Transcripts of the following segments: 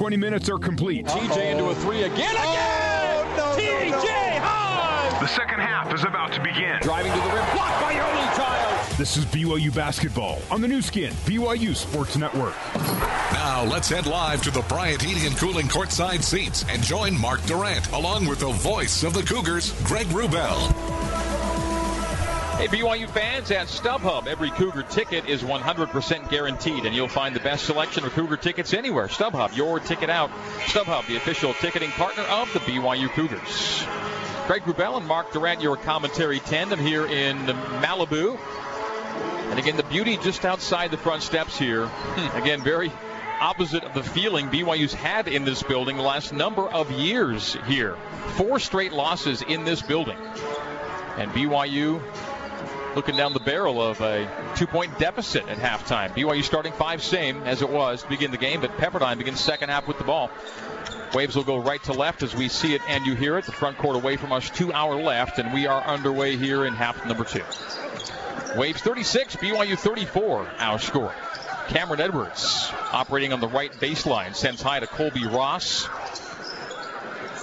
20 minutes are complete. TJ into a three again. Again! Oh, no, TJ no, no. Haws! The second half is about to begin. Driving to the rim, blocked by Yoeli Childs. This is BYU basketball on the Nu Skin, BYU Sports Network. Now let's head live to the Bryant Heating and Cooling courtside seats and join Mark Durrant along with the voice of the Cougars, Greg Wrubell. Hey, BYU fans at StubHub, every Cougar ticket is 100% guaranteed, and you'll find the best selection of Cougar tickets anywhere. StubHub, your ticket out. StubHub, the official ticketing partner of the BYU Cougars. Greg Wrubell and Mark Durrant, your commentary tandem here in Malibu. And again, the beauty just outside the front steps here. Hmm. Again, very opposite of the feeling BYU's had in this building the last number of years here. Four straight losses in this building. And BYU looking down the barrel of a two point deficit at halftime. BYU starting five same as it was to begin the game, but Pepperdine begins second half with the ball. Waves will go right to left as we see it and you hear it. The front court away from us, two hour left, and we are underway here in half number two. Waves 36, BYU 34, our score. Cameron Edwards operating on the right baseline sends high to Colbey Ross.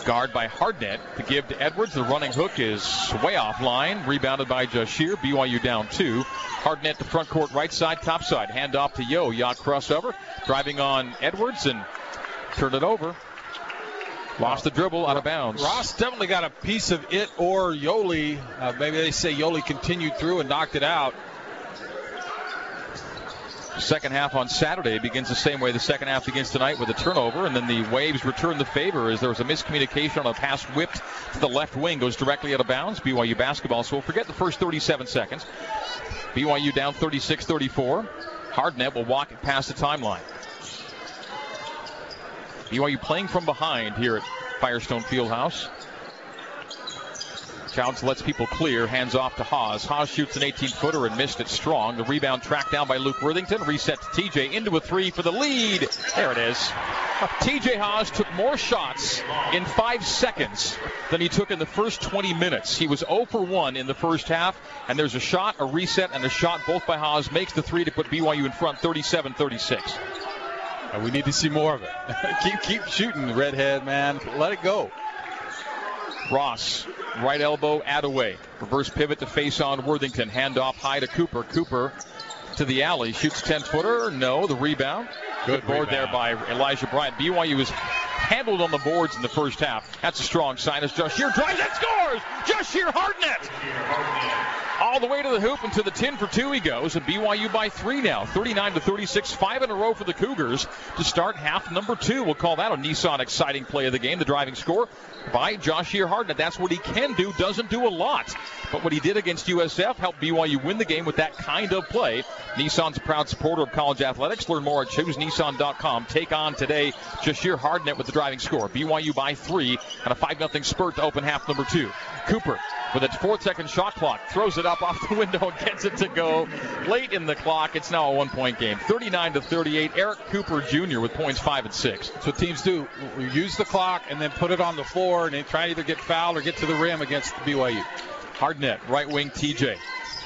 Guard by Hardnett to give to Edwards. The running hook is way offline. Rebounded by Jahshire. BYU down two. Hardnett to front court right side, top side. Hand off to Yo. Yacht crossover. Driving on Edwards and turn it over. Lost the dribble out of bounds. Ross definitely got a piece of it or Yoeli. Uh, maybe they say Yoeli continued through and knocked it out. Second half on Saturday begins the same way the second half begins tonight with a turnover, and then the Waves return the favor as there was a miscommunication on a pass whipped to the left wing, goes directly out of bounds. BYU basketball. So we'll forget the first 37 seconds. BYU down 36 34. Hardnett will walk it past the timeline. BYU playing from behind here at Firestone Fieldhouse. Childs lets people clear, hands off to Haws. Haws shoots an 18 footer and missed it strong. The rebound tracked down by Luke Worthington. Reset to TJ into a three for the lead. There it is. TJ Haws took more shots in five seconds than he took in the first 20 minutes. He was 0 for 1 in the first half, and there's a shot, a reset, and a shot both by Haws. Makes the three to put BYU in front 37 36. And we need to see more of it. keep keep shooting, redhead man. Let it go. Ross, right elbow, add away. Reverse pivot to face on Worthington. Hand off high to Cooper. Cooper to the alley. Shoots 10 footer. No, the rebound. Good, board there by Elijah Bryant. BYU was handled on the boards in the first half. That's a strong sign as Jahshire drives and scores. Jahshire Hardnett. All the way to the hoop and to the 10 for two he goes, and BYU by three now, 39 to 36, five in a row for the Cougars to start half number two. We'll call that a Nissan exciting play of the game. The driving score by Jahshire Hardnett. That's what he can do. Doesn't do a lot, but what he did against USF helped BYU win the game with that kind of play. Nissan's a proud supporter of college athletics. Learn more at choosenissan.com. Take on today Jahshire Hardnett with the driving score. BYU by three and a 5 0 spurt to open half number two. Cooper with a four second shot clock throws it up off the window and gets it to go late in the clock. It's now a one point game. 39 to 38. Eric Cooper Jr. with points five and six. That's what teams do. Use the clock and then put it on the floor and try to either get fouled or get to the rim against BYU. Hardnett, right wing TJ.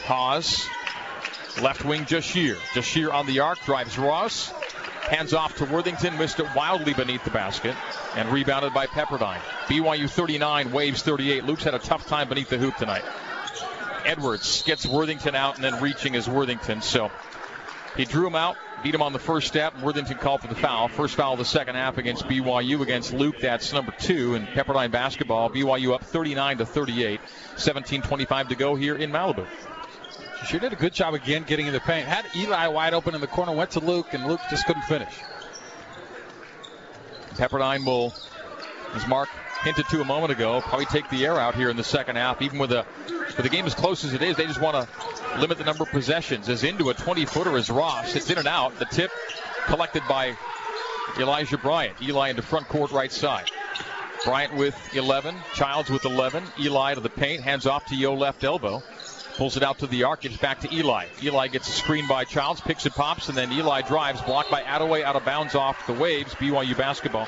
Pause. Left wing Jahshire. Jahshire on the arc, drives Ross. Hands off to Worthington, missed it wildly beneath the basket, and rebounded by Pepperdine. BYU 39, Waves 38. Luke's had a tough time beneath the hoop tonight. Edwards gets Worthington out and then reaching is Worthington. So he drew him out, beat him on the first step. Worthington called for the foul. First foul of the second half against BYU against Luke. That's number two in Pepperdine basketball. BYU up 39 to 38. 17:25 to go here in Malibu. She sure did a good job again getting in the paint. Had Eli wide open in the corner, went to Luke, and Luke just couldn't finish. Pepperdine will, as Mark hinted to a moment ago, probably take the air out here in the second half. Even with a with the game as close as it is, they just want to limit the number of possessions. As into a 20 footer as Ross. It's in and out. The tip collected by Elijah Bryant. Eli into front court right side. Bryant with 11. Childs with 11. Eli to the paint. Hands off to Yo left elbow. Pulls it out to the arc, gets back to Eli. Eli gets a screen by Childs, picks and pops, and then Eli drives, blocked by Atewe out of bounds off the waves. BYU basketball.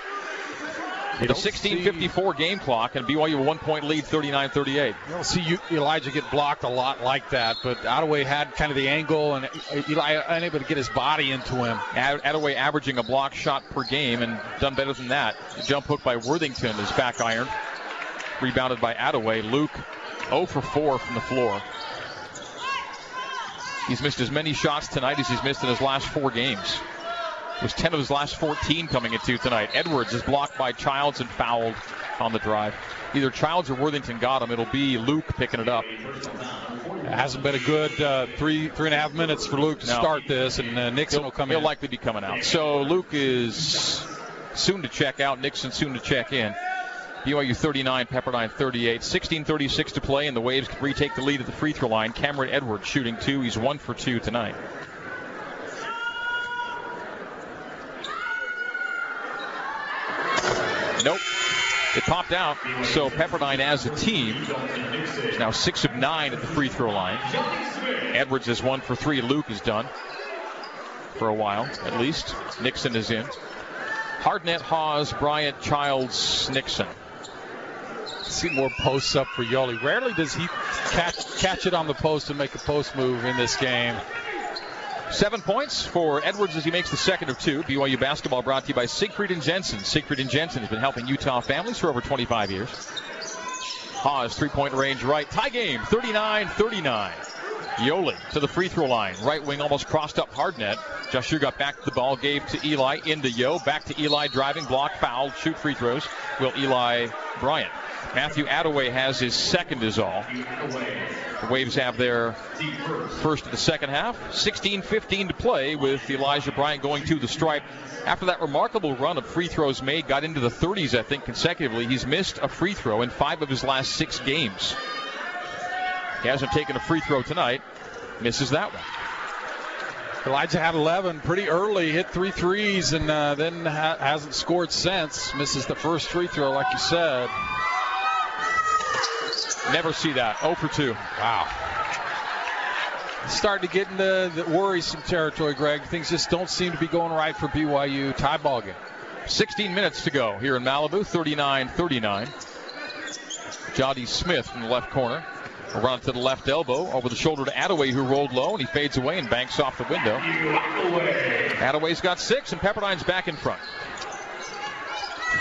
The 16:54 game clock and BYU a one-point lead, 39-38. You don't see Elijah get blocked a lot like that, but Atewe had kind of the angle and uh, Eli unable to get his body into him. Atewe averaging a block shot per game and done better than that. Jump hook by Worthington is back iron, rebounded by Atewe. Luke 0 for 4 from the floor. He's missed as many shots tonight as he's missed in his last four games. It was 10 of his last 14 coming into tonight. Edwards is blocked by Childs and fouled on the drive. Either Childs or Worthington got him. It'll be Luke picking it up. It hasn't been a good uh, three three and a half minutes for Luke to no. start this, and uh, Nixon he'll, will come he'll in. He'll likely be coming out. So Luke is soon to check out. Nixon soon to check in. BYU 39, Pepperdine 38. 16:36 to play, and the Waves retake the lead at the free throw line. Cameron Edwards shooting two. He's one for two tonight. Nope. It popped out. So Pepperdine as a team is now six of nine at the free throw line. Edwards is one for three. Luke is done for a while, at least. Nixon is in. Hardnett, Haws, Bryant, Childs, Nixon. See more posts up for Yoeli. Rarely does he catch catch it on the post and make a post move in this game. Seven points for Edwards as he makes the second of two. BYU basketball brought to you by Siegfried and Jensen. Siegfried and Jensen has been helping Utah families for over 25 years. Haws, three point range right. Tie game, 39 39. Yoeli to the free throw line. Right wing almost crossed up Hardnett. Joshua got back the ball, gave to Eli into Yo. Back to Eli driving, block, foul, shoot free throws. Will Eli Bryant. Matthew Atewe has his second is all. The Waves have their first of the second half. 16-15 to play with Elijah Bryant going to the stripe. After that remarkable run of free throws made, got into the 30s, I think, consecutively. He's missed a free throw in five of his last six games. He hasn't taken a free throw tonight. Misses that one. Elijah had 11 pretty early, hit three threes, and uh, then ha- hasn't scored since. Misses the first free throw, like you said. Never see that. 0 for 2. Wow. Starting to get into the worrisome territory, Greg. Things just don't seem to be going right for BYU. Tie ball game. 16 minutes to go here in Malibu. 39 39. Jody Smith from the left corner. Around to the left elbow, over the shoulder to Atewe, who rolled low, and he fades away and banks off the window. Atewe's got six, and Pepperdine's back in front.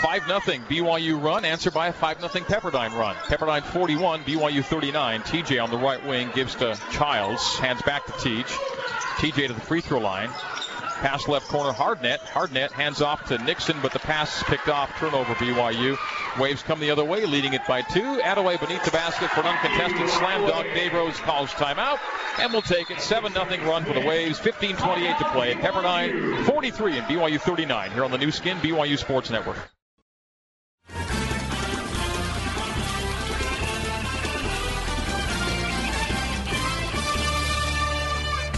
5 0 BYU run, answered by a 5 0 Pepperdine run. Pepperdine 41, BYU 39. TJ on the right wing gives to Childs, hands back to Teach. TJ to the free throw line. Pass left corner, Hardnett. Hardnett hands off to Nixon, but the pass is picked off. Turnover BYU. Waves come the other way, leading it by two. Atewe beneath the basket for an uncontested slam dunk. Dave Rose calls timeout, and we'll take it. 7 0 run for the Waves. 15-28 to play. Pepperdine 43 and BYU 39 here on the Nu Skin BYU Sports Network.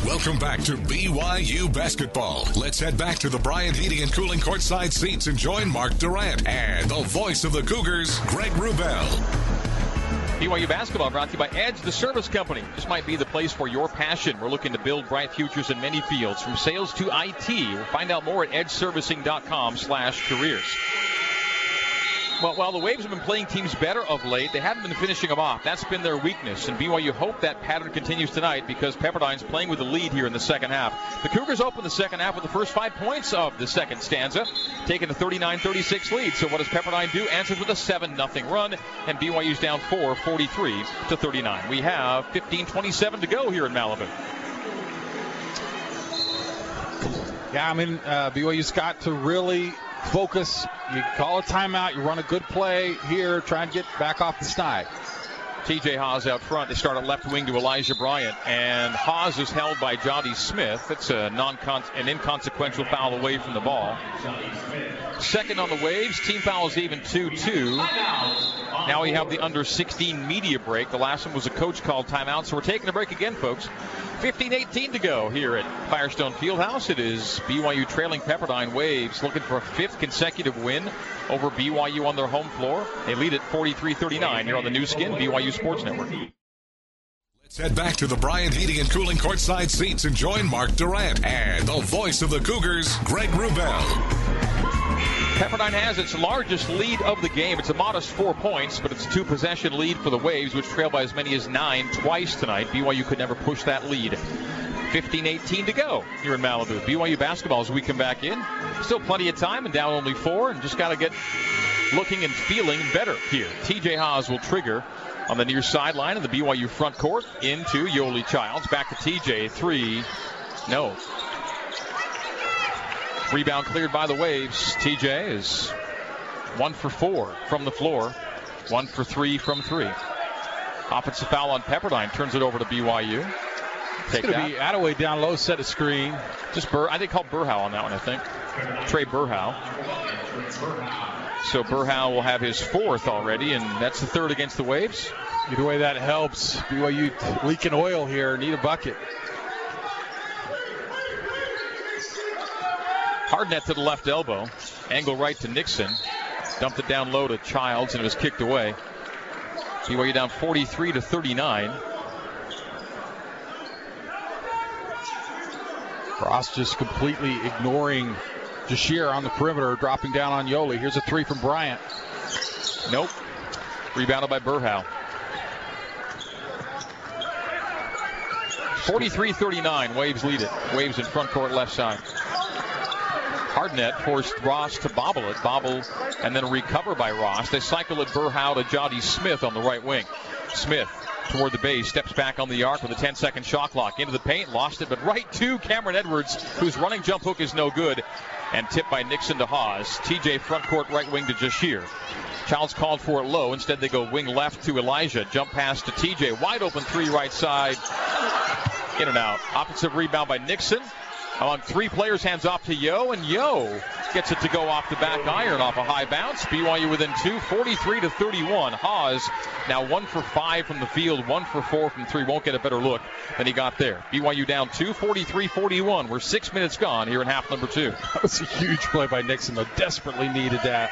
Welcome back to BYU basketball. Let's head back to the Bryant Heating and Cooling courtside seats and join Mark Durrant and the voice of the Cougars, Greg Wrubell. BYU basketball brought to you by Edge, the service company. This might be the place for your passion. We're looking to build bright futures in many fields, from sales to IT. Find out more at edgeservicing.com slash careers. Well, while the Waves have been playing teams better of late, they haven't been finishing them off. That's been their weakness. And BYU hope that pattern continues tonight because Pepperdine's playing with the lead here in the second half. The Cougars open the second half with the first five points of the second stanza, taking a 39-36 lead. So what does Pepperdine do? Answers with a 7-0 run, and BYU's down 4, 43 to 39. We have 15-27 to go here in Malibu. Yeah, I mean, uh, BYU's got to really focus. You call a timeout. You run a good play here. Try and get back off the snide. TJ Haws out front. They start at left wing to Elijah Bryant, and Haws is held by Jody Smith. It's a non an inconsequential foul away from the ball. Second on the waves. Team fouls even 2-2. Now we have the under 16 media break. The last one was a coach called timeout, so we're taking a break again, folks. 15-18 to go here at Firestone Fieldhouse. It is BYU trailing Pepperdine Waves looking for a fifth consecutive win over BYU on their home floor. They lead at 43-39 here on the Nu Skin BYU Sports Network. Let's head back to the Bryant Heating and Cooling courtside seats and join Mark Durrant and the voice of the Cougars, Greg Wrubell. Pepperdine has its largest lead of the game. It's a modest four points, but it's a two possession lead for the Waves, which trail by as many as nine twice tonight. BYU could never push that lead. 15 18 to go here in Malibu. BYU basketball as we come back in. Still plenty of time and down only four, and just got to get looking and feeling better here. TJ Haws will trigger on the near sideline of the BYU front court into Yoeli Childs. Back to TJ. Three. No. Rebound cleared by the Waves. TJ is one for four from the floor, one for three from three. Offensive foul on Pepperdine turns it over to BYU. It's going to be Atewe down low, set a screen. Just Burr. I think called Berhow on that one. I think Trey Berhow. So Berhow will have his fourth already, and that's the third against the Waves. Either way, that helps. BYU leaking oil here. Need a bucket. Hardnett to the left elbow. Angle right to Nixon. Dumped it down low to Childs and it was kicked away. BYU down 43 to 39. Ross just completely ignoring Jahshire on the perimeter, dropping down on Yoeli. Here's a three from Bryant. Nope. Rebounded by Berhow. 43-39. Waves lead it. Waves in front court left side. Hardnett forced Ross to bobble it, bobble, and then recover by Ross. They cycle it Berhow to Jody Smith on the right wing. Smith toward the base, steps back on the arc with a 10 second shot clock. Into the paint, lost it, but right to Cameron Edwards, whose running jump hook is no good. And tipped by Nixon to Haws. TJ front court right wing to Jahshire. Childs called for it low. Instead, they go wing left to Elijah. Jump pass to TJ. Wide open three right side. In and out. Offensive rebound by Nixon. Among three players, hands off to Yo, and Yo gets it to go off the back iron off a high bounce. BYU within two, 43 to 31. Haws now one for five from the field, one for four from three. Won't get a better look than he got there. BYU down two, 43 41. We're six minutes gone here in half number two. That was a huge play by Nixon, though. Desperately needed that.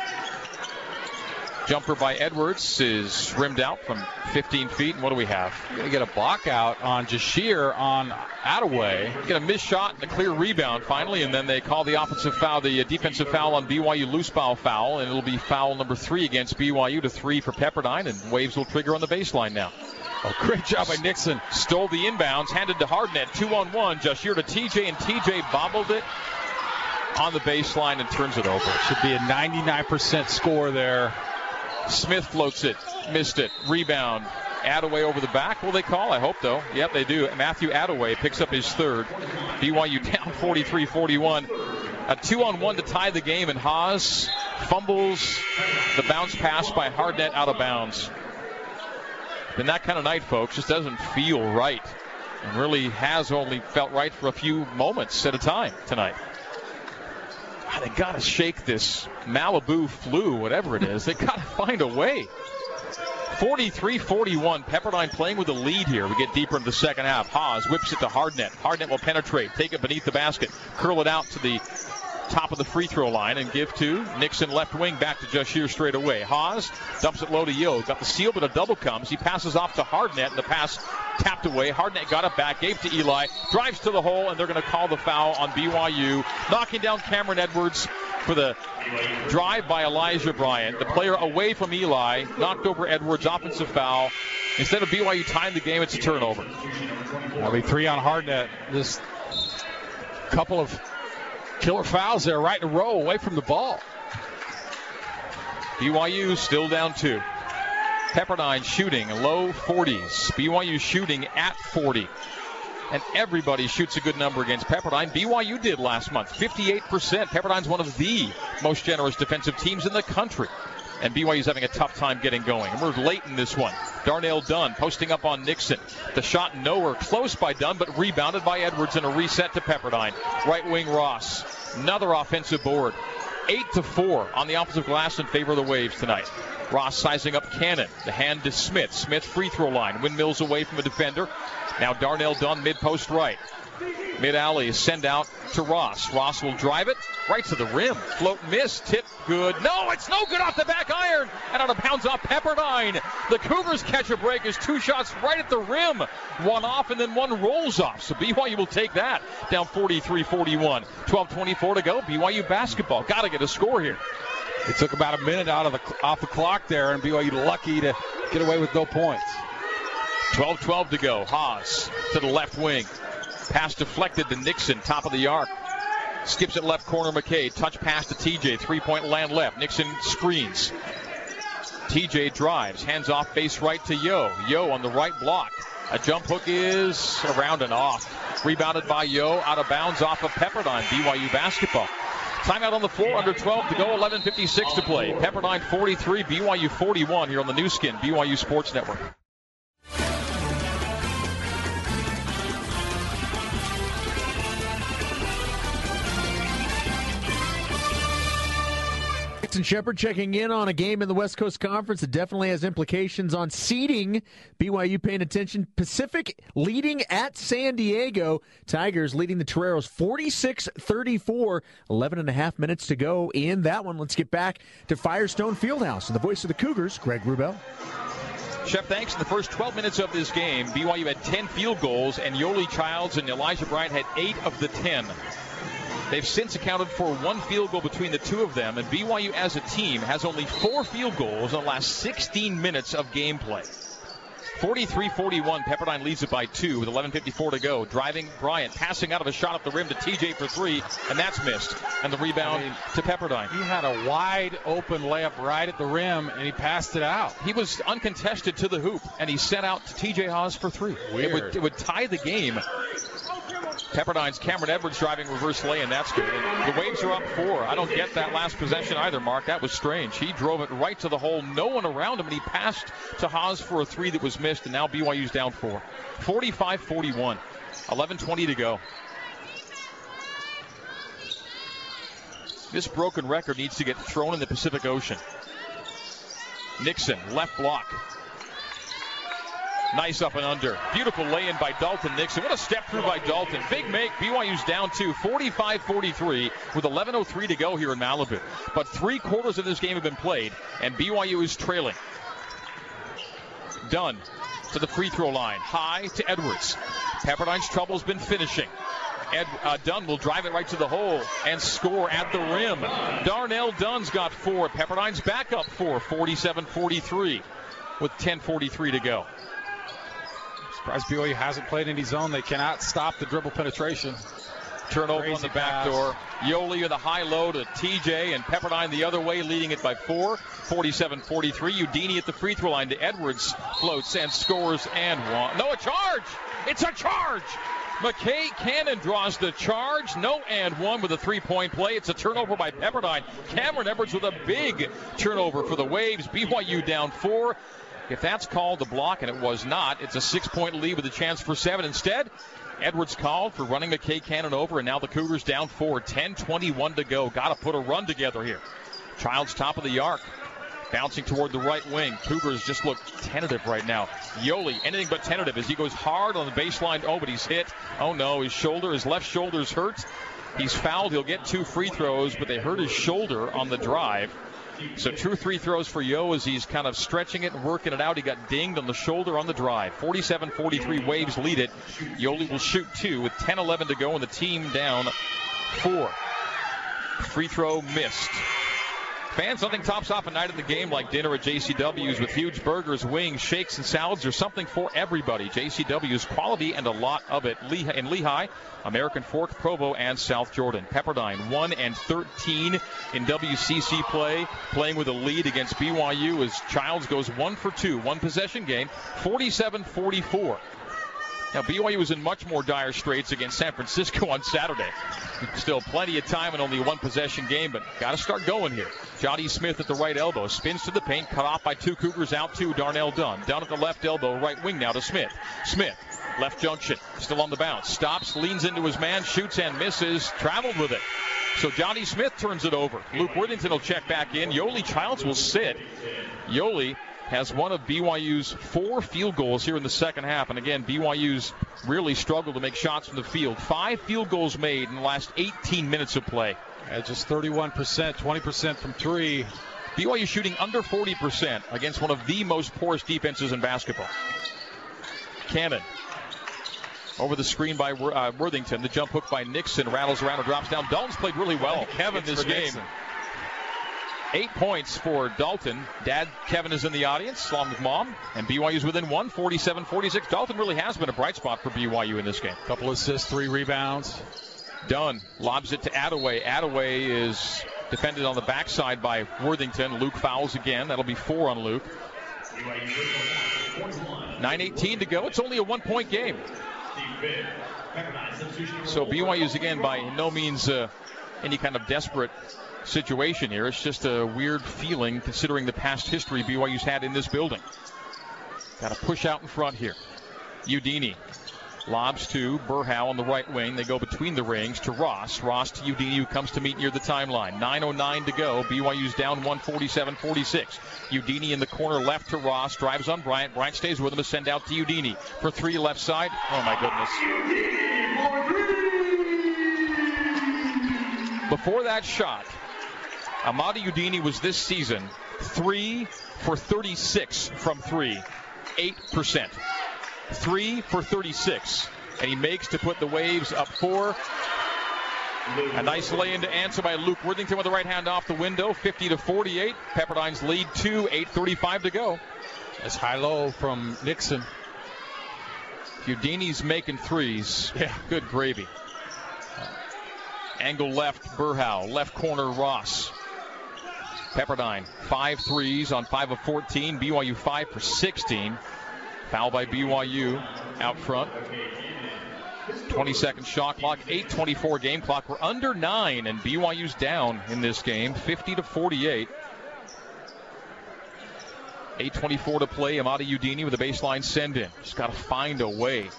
Jumper by Edwards is rimmed out from 15 feet. And what do we have? We're going to get a block out on Jahshire on Atewe. Get a missed shot and a clear rebound finally, and then they call the offensive foul, the uh, defensive foul on BYU, loose ball foul, and it'll be foul number three against BYU to three for Pepperdine, and Waves will trigger on the baseline now. Oh, great job by Nixon. Stole the inbounds, handed to Hardnett, two on one. Jahshire to TJ, and TJ bobbled it on the baseline and turns it over. Should be a 99% score there. Smith floats it, missed it. Rebound. Atewe over the back. Will they call? I hope though. Yep, they do. Matthew Atewe picks up his third. BYU down 43-41. A two-on-one to tie the game, and Haws fumbles the bounce pass by Hardnett out of bounds. Been that kind of night, folks. Just doesn't feel right, and really has only felt right for a few moments at a time tonight. God, they got to shake this Malibu flu, whatever it is. They got to find a way. 43 41. Pepperdine playing with the lead here. We get deeper into the second half. Haws whips it to Hardnett. Hardnett will penetrate, take it beneath the basket, curl it out to the top of the free throw line and give to Nixon left wing back to Jahshire straight away. Haws dumps it low to Yo. Got the seal, but a double comes. He passes off to Hardnett, and the pass tapped away. Hardnett got it back, gave to Eli, drives to the hole, and they're going to call the foul on BYU, knocking down Cameron Edwards for the drive by Elijah Bryant. The player away from Eli knocked over Edwards, offensive foul. Instead of BYU tying the game, it's a turnover. Be three on Hardnett. This couple of killer fouls there right in a row away from the ball. BYU still down two. Pepperdine shooting low 40s. BYU shooting at 40. And everybody shoots a good number against Pepperdine. BYU did last month, 58%. Pepperdine's one of the most generous defensive teams in the country. And BYU's having a tough time getting going. And we're late in this one. Darnell Dunn posting up on Nixon. The shot nowhere close by Dunn, but rebounded by Edwards and a reset to Pepperdine. Right wing Ross. Another offensive board. 8 to 4 on the offensive glass in favor of the Waves tonight. Ross sizing up Cannon. The hand to Smith. Smith free throw line. Windmills away from a defender. Now Darnell Dunn mid post right. Mid alley send out to Ross. Ross will drive it right to the rim. Float miss. Tip good. No, it's no good off the back iron. And out of bounds off Pepperdine. The Cougars catch a break as two shots right at the rim. One off and then one rolls off. So BYU will take that. Down 43 41. 12 24 to go. BYU basketball. Got to get a score here. It took about a minute out of the off the clock there, and BYU lucky to get away with no points. 12-12 to go. Haws to the left wing. Pass deflected to Nixon, top of the arc. Skips it left corner. McKay touch pass to TJ. Three point land left. Nixon screens. TJ drives, hands off face right to Yo. Yo on the right block. A jump hook is around and off. Rebounded by Yo, out of bounds off of Pepperdine. BYU basketball. Timeout on the floor, under 12 to go, 11.56 to play. Pepperdine 43, BYU 41 here on the Nu Skin, BYU Sports Network. Jackson Shepard checking in on a game in the West Coast Conference that definitely has implications on seeding. BYU paying attention. Pacific leading at San Diego. Tigers leading the Toreros 46 34. 11 and a half minutes to go in that one. Let's get back to Firestone Fieldhouse and the voice of the Cougars, Greg Wrubell. Chef, thanks. In the first 12 minutes of this game, BYU had 10 field goals, and Yoeli Childs and Elijah Bryant had 8 of the 10. They've since accounted for one field goal between the two of them, and BYU as a team has only four field goals in the last 16 minutes of gameplay. 43-41, Pepperdine leads it by two with 11.54 to go. Driving Bryant, passing out of a shot at the rim to TJ for three, and that's missed. And the rebound I mean, to Pepperdine. He had a wide open layup right at the rim, and he passed it out. He was uncontested to the hoop, and he sent out to TJ Haws for three. It would, it would tie the game Pepperdine's Cameron Edwards driving reverse lay, and that's good. And the Waves are up four. I don't get that last possession either, Mark. That was strange. He drove it right to the hole, no one around him, and he passed to Haws for a three that was missed, and now BYU's down four. 45 41. 11 20 to go. This broken record needs to get thrown in the Pacific Ocean. Nixon, left block. Nice up and under. Beautiful lay in by Dalton Nixon. What a step through by Dalton. Big make. BYU's down two, 45 43, with 11.03 to go here in Malibu. But three quarters of this game have been played, and BYU is trailing. Dunn to the free throw line. High to Edwards. Pepperdine's trouble's been finishing. Ed, uh, Dunn will drive it right to the hole and score at the rim. Darnell Dunn's got four. Pepperdine's back up four, 47 43, with 10.43 to go. Surprised BYU hasn't played any zone. They cannot stop the dribble penetration. Turnover Crazy on the back pass. door. Yoeli with a high low to TJ and Pepperdine the other way, leading it by four. 47-43. Udenyi at the free throw line to Edwards. Floats and scores and one. No, a charge! It's a charge! McKay Cannon draws the charge. No and one with a three point play. It's a turnover by Pepperdine. Cameron Edwards with a big turnover for the Waves. BYU down four. If that's called a block, and it was not, it's a six point lead with a chance for seven. Instead, Edwards called for running McKay Cannon over, and now the Cougars down four. 10 21 to go. Got to put a run together here. Child's top of the arc. Bouncing toward the right wing. Cougars just look tentative right now. Yoeli, anything but tentative as he goes hard on the baseline. Oh, but he's hit. Oh no, his shoulder, his left shoulder's hurt. He's fouled. He'll get two free throws, but they hurt his shoulder on the drive. So two three throws for Yo as he's kind of stretching it and working it out. He got dinged on the shoulder on the drive. 47-43 Waves lead it. Yoeli will shoot two with 10-11 to go and the team down four. Free throw missed. Fans, nothing tops off a night of the game like dinner at JCW's with huge burgers, wings, shakes, and salads. There's something for everybody. JCW's quality and a lot of it. In Lehi, American Fork, Provo, and South Jordan. Pepperdine 1 and 13 in WCC play, playing with a lead against BYU as Childs goes 1 for 2, one possession game, 47 44. Now, BYU was in much more dire straits against San Francisco on Saturday. Still plenty of time and only one possession game, but got to start going here. Johnny Smith at the right elbow spins to the paint, cut off by two Cougars out to Darnell Dunn. Down at the left elbow, right wing now to Smith. Smith, left junction, still on the bounce. Stops, leans into his man, shoots and misses, traveled with it. So Johnny Smith turns it over. Luke Worthington will check back in. Yoeli Childs will sit. Yoeli has one of BYU's four field goals here in the second half. And again, BYU's really struggled to make shots from the field. Five field goals made in the last 18 minutes of play. At just 31%, 20% from three. BYU shooting under 40% against one of the most porous defenses in basketball. Cannon over the screen by uh, Worthington. The jump hook by Nixon rattles around and drops down. Dalton's played really well, Kevin, this game. Nixon. Eight points for Dalton. Dad Kevin is in the audience, along with mom, and BYU is within one, 47-46. Dalton really has been a bright spot for BYU in this game. Couple assists, three rebounds. Dunn lobs it to Atewe. Atewe is defended on the backside by Worthington. Luke fouls again. That'll be four on Luke. 9.18 to go. It's only a one point game. So BYU is again by no means uh, any kind of desperate situation here. It's just a weird feeling considering the past history BYU's had in this building. Got to push out in front here. Udenyi lobs to Berhow on the right wing. They go between the rings to Ross. Ross to Udenyi, who comes to meet near the timeline. 9.09 to go. BYU's down 147 46. Udenyi in the corner left to Ross. Drives on Bryant. Bryant stays with him to send out to Udenyi. For three left side. Oh, my goodness. Before that shot, Amadi Udenyi was this season three for 36 from three, 8%. Three for 36. And he makes to put the Waves up four. A nice lay into answer by Luke Worthington with the right hand off the window, 50 to 48. Pepperdine's lead two, 8:35 to go. That's high low from Nixon. Udenyi's making threes. Yeah, good gravy. Uh, angle left, Burhow. Left corner, Ross. Pepperdine, five threes on five of 14. BYU five for 16. Foul by BYU out front. 20 second shot clock, 8:24 game clock. We're under nine, and BYU's down in this game, 50 to 48. 8:24 to play. Amadi Udenyi with a baseline send in. Just got to find a way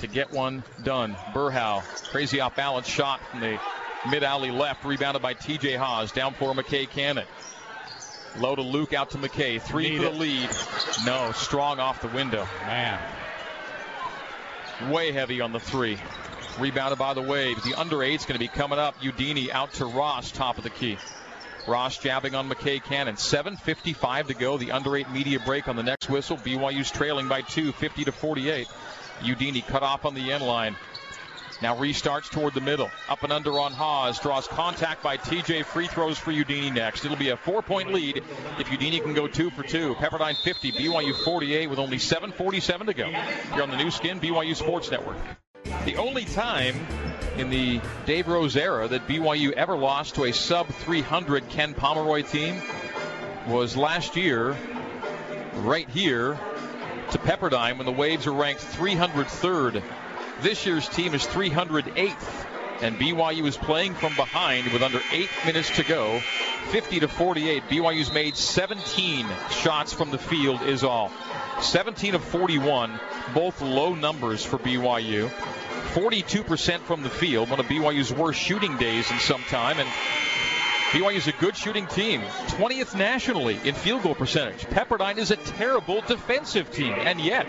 to get one done. Berhow, crazy off balance shot from the mid alley left, rebounded by TJ Haws. Down for McKay Cannon. Low to Luke, out to McKay. Three Need for the lead. No, strong off the window. Man. Way heavy on the three. Rebounded by the Waves. The under eight's going to be coming up. Udenyi out to Ross, top of the key. Ross jabbing on McKay Cannon. 7.55 to go. The under eight media break on the next whistle. BYU's trailing by two, 50 to 48. Udenyi cut off on the end line. Now restarts toward the middle. Up and under on Haws. Draws contact by TJ. Free throws for Udenyi next. It'll be a four point lead if Udenyi can go two for two. Pepperdine 50, BYU 48 with only 7.47 to go. Here on the Nu Skin, BYU Sports Network. The only time in the Dave Rose era that BYU ever lost to a sub 300 Ken Pomeroy team was last year, right here, to Pepperdine when the Waves were ranked 303rd this year's team is 308th, and BYU is playing from behind with under eight minutes to go. 50 to 48. BYU's made 17 shots from the field, is all. 17 of 41, both low numbers for BYU. 42% from the field, one of BYU's worst shooting days in some time, and BYU is a good shooting team, 20th nationally in field goal percentage. Pepperdine is a terrible defensive team, and yet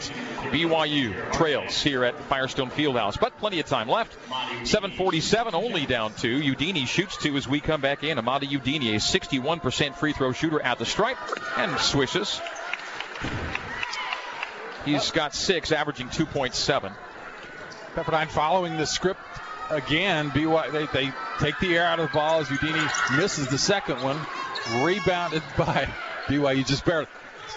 BYU trails here at Firestone Fieldhouse. But plenty of time left. 7:47 only down two. Udenyi shoots two as we come back in. Amadi Udenyi, a 61% free throw shooter at the stripe, and swishes. He's got six, averaging 2.7. Pepperdine following the script again, BYU they, they take the air out of the ball as Udenyi misses the second one, rebounded by BYU just barely.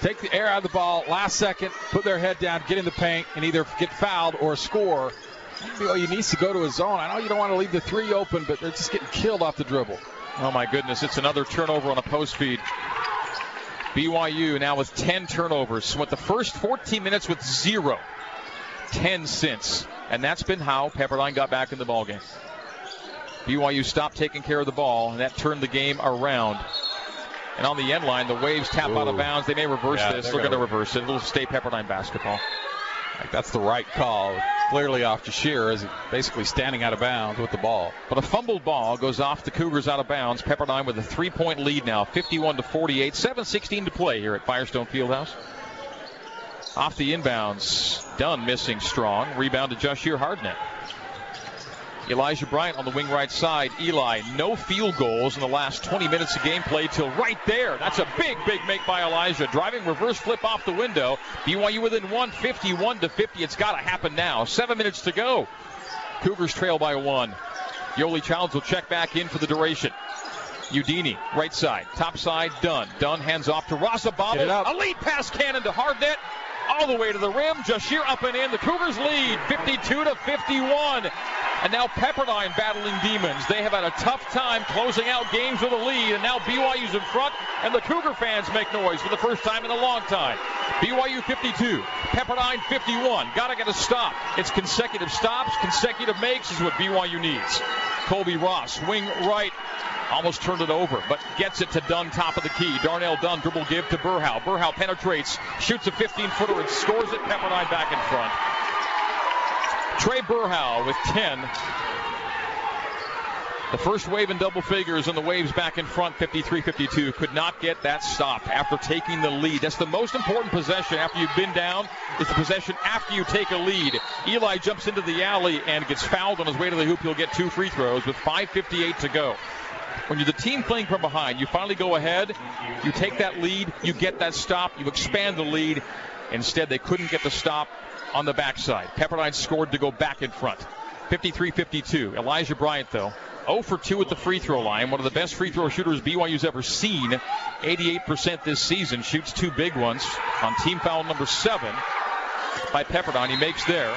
Take the air out of the ball last second, put their head down, get in the paint, and either get fouled or score. BYU needs to go to a zone. I know you don't want to leave the three open, but they're just getting killed off the dribble. Oh my goodness, it's another turnover on a post feed. BYU now with 10 turnovers. So Went the first 14 minutes with zero. 10 since. And that's been how Pepperdine got back in the ballgame. BYU stopped taking care of the ball, and that turned the game around. And on the end line, the Waves tap Ooh. out of bounds. They may reverse yeah, this. They're, they're going to reverse it. It'll stay Pepperdine basketball. Like that's the right call. Clearly off Jahshire as basically standing out of bounds with the ball. But a fumbled ball goes off the Cougars out of bounds. Pepperdine with a three-point lead now, 51 to 48, 7:16 to play here at Firestone Fieldhouse. Off the inbounds. Dunn missing strong. Rebound to Jahshire Hardnett. Elijah Bryant on the wing right side. Eli, no field goals in the last 20 minutes of gameplay till right there. That's a big, big make by Elijah. Driving reverse flip off the window. BYU within one, 51 to 50. It's got to happen now. Seven minutes to go. Cougars trail by one. Yoeli Childs will check back in for the duration. Udenyi, right side, top side, Dunn. Dunn hands off to Razababble. A lead pass cannon to Hardnett. All the way to the rim. Jahshire up and in. The Cougars lead 52 to 51. And now Pepperdine battling demons. They have had a tough time closing out games with a lead, and now BYU's in front, and the Cougar fans make noise for the first time in a long time. BYU 52, Pepperdine 51. Got to get a stop. It's consecutive stops, consecutive makes is what BYU needs. Colbey Ross, wing right, almost turned it over, but gets it to Dunn, top of the key. Darnell Dunn, dribble give to Berhow. Berhow penetrates, shoots a 15 footer, and scores it. Pepperdine back in front. Trey Berhow with 10. The first wave in double figures and the waves back in front 53-52 could not get that stop after taking the lead. That's the most important possession after you've been down It's the possession after you take a lead. Eli jumps into the alley and gets fouled on his way to the hoop. He'll get two free throws with 5.58 to go. When you're the team playing from behind, you finally go ahead, you take that lead, you get that stop, you expand the lead. Instead, they couldn't get the stop on the backside. Pepperdine scored to go back in front. 53-52. Elijah Bryant, though, 0 for 2 at the free throw line. One of the best free throw shooters BYU's ever seen. 88% this season. Shoots two big ones on team foul number seven by Pepperdine. He makes there.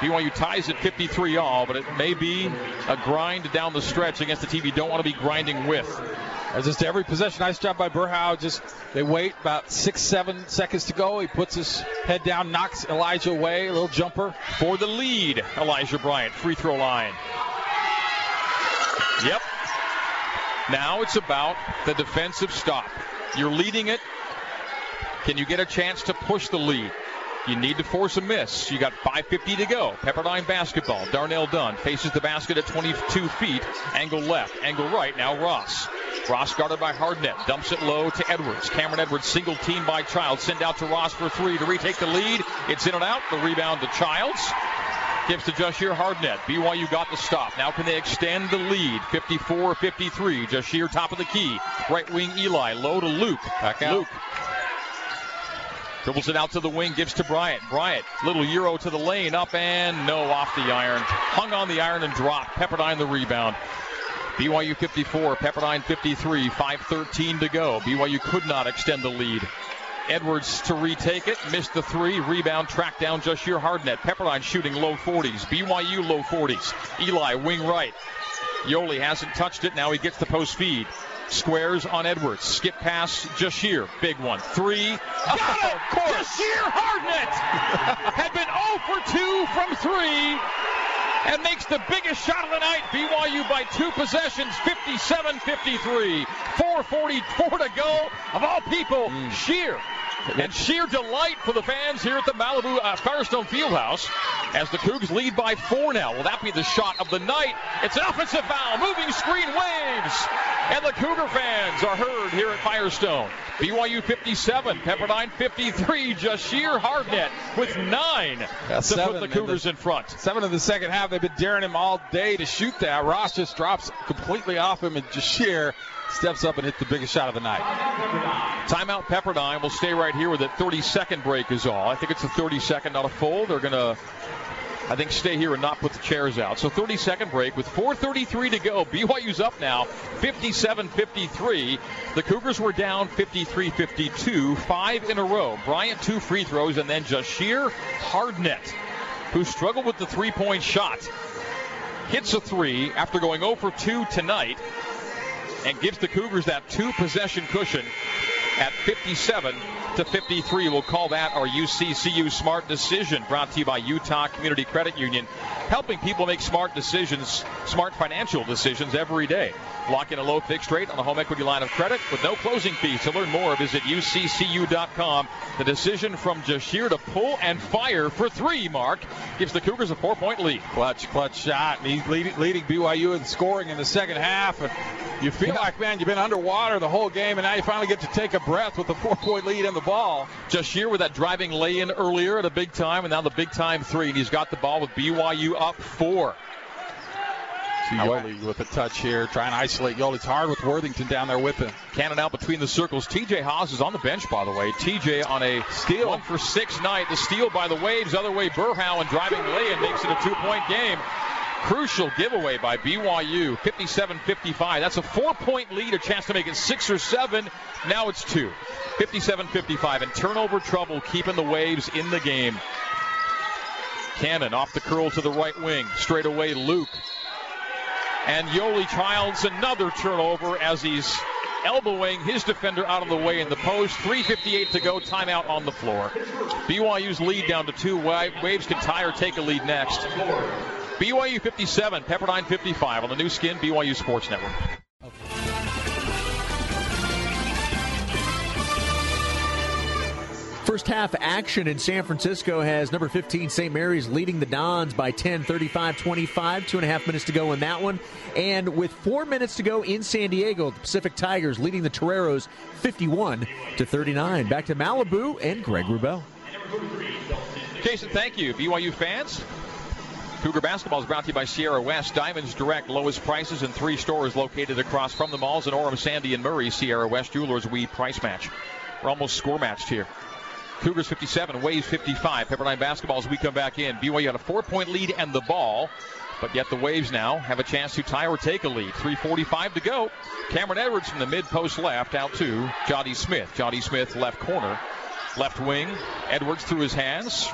BYU ties at 53 all, but it may be a grind down the stretch against the team you don't want to be grinding with. As just every possession, nice job by Berhow. Just they wait about six, seven seconds to go. He puts his head down, knocks Elijah away, a little jumper for the lead. Elijah Bryant, free throw line. Yep. Now it's about the defensive stop. You're leading it. Can you get a chance to push the lead? You need to force a miss. You got 5.50 to go. Pepperdine basketball. Darnell Dunn faces the basket at 22 feet. Angle left, angle right. Now Ross. Ross guarded by Hardnett. Dumps it low to Edwards. Cameron Edwards single team by Child. Send out to Ross for three to retake the lead. It's in and out. The rebound to Childs. Gives to Jahshire Hardnett. BYU got the stop. Now can they extend the lead? 54-53. Jahshire top of the key. Right wing Eli. Low to Luke. Back out. Luke Dribbles it out to the wing, gives to Bryant. Bryant, little Euro to the lane, up and no, off the iron. Hung on the iron and dropped. Pepperdine the rebound. BYU 54, Pepperdine 53, 5.13 to go. BYU could not extend the lead. Edwards to retake it, missed the three, rebound, track down Jahshire Hardnett. Pepperdine shooting low 40s, BYU low 40s. Eli wing right. Yoeli hasn't touched it, now he gets the post feed. Squares on Edwards. Skip pass, Jahshire. Big one. Three. Got it! Of course. Jahshire Hardnett had been 0 for 2 from 3 and makes the biggest shot of the night. BYU by two possessions, 57-53. 4:44 to go. Of all people, mm. Shear and sheer delight for the fans here at the Malibu uh, Firestone Fieldhouse as the Cougs lead by four now. Will that be the shot of the night? It's an offensive foul. Moving screen waves. And the Cougar fans are heard here at Firestone. BYU 57, Pepperdine 53. Jahshire Hardnett with nine yeah, to put the Cougars in, the, in front. Seven in the second half. They've been daring him all day to shoot that. Ross just drops completely off him, and Jahshire steps up and hits the biggest shot of the night. Timeout Pepperdine will stay right here with it. 30 second break is all. I think it's a 30 second, not a full. They're going to, I think, stay here and not put the chairs out. So 30 second break with 4.33 to go. BYU's up now 57 53. The Cougars were down 53 52. Five in a row. Bryant, two free throws, and then Jahshire Hardnett, who struggled with the three point shot. Hits a three after going 0 for 2 tonight and gives the Cougars that two possession cushion at 57 to 53. We'll call that our UCCU smart decision brought to you by Utah Community Credit Union, helping people make smart decisions, smart financial decisions every day. Lock in a low fixed rate on a home equity line of credit with no closing fees. To learn more, visit uccu.com. The decision from Jahshire to pull and fire for three, Mark, gives the Cougars a four point lead. Clutch, clutch shot. And He's leading, leading BYU in scoring in the second half. And you feel like, man, you've been underwater the whole game, and now you finally get to take a breath with a four point lead in the ball. Jahshire with that driving lay in earlier at a big time, and now the big time three. And he's got the ball with BYU up four. Yoeli with a touch here, trying to isolate Yoeli. It's hard with Worthington down there with him. Cannon out between the circles. TJ Haws is on the bench, by the way. TJ on a steal one for six night. The steal by the Waves. Other way, Berhow and driving lay and makes it a two point game. Crucial giveaway by BYU, 57-55. That's a four-point lead, a chance to make it six or seven. Now it's two. 57-55, and turnover trouble keeping the Waves in the game. Cannon off the curl to the right wing. Straight away, Luke. And Yoeli Childs another turnover as he's elbowing his defender out of the way in the post. 3.58 to go. Timeout on the floor. BYU's lead down to two. Waves can tie or take a lead next. BYU 57, Pepperdine 55 on the Nu Skin BYU Sports Network. First half action in San Francisco has number 15 St. Mary's leading the Dons by 10, 35 25. Two and a half minutes to go in that one. And with four minutes to go in San Diego, the Pacific Tigers leading the Toreros 51 to 39. Back to Malibu and Greg Wrubell. Jason, thank you. BYU fans, Cougar basketball is brought to you by Sierra West. Diamonds Direct, lowest prices in three stores located across from the malls in Orem, Sandy, and Murray. Sierra West Jewelers, we price match. We're almost score matched here. Cougars 57, Waves 55. Pepperdine basketball as we come back in. BYU had a four point lead and the ball, but yet the Waves now have a chance to tie or take a lead. 3.45 to go. Cameron Edwards from the mid post left out to Jody Smith. Jody Smith left corner, left wing. Edwards through his hands.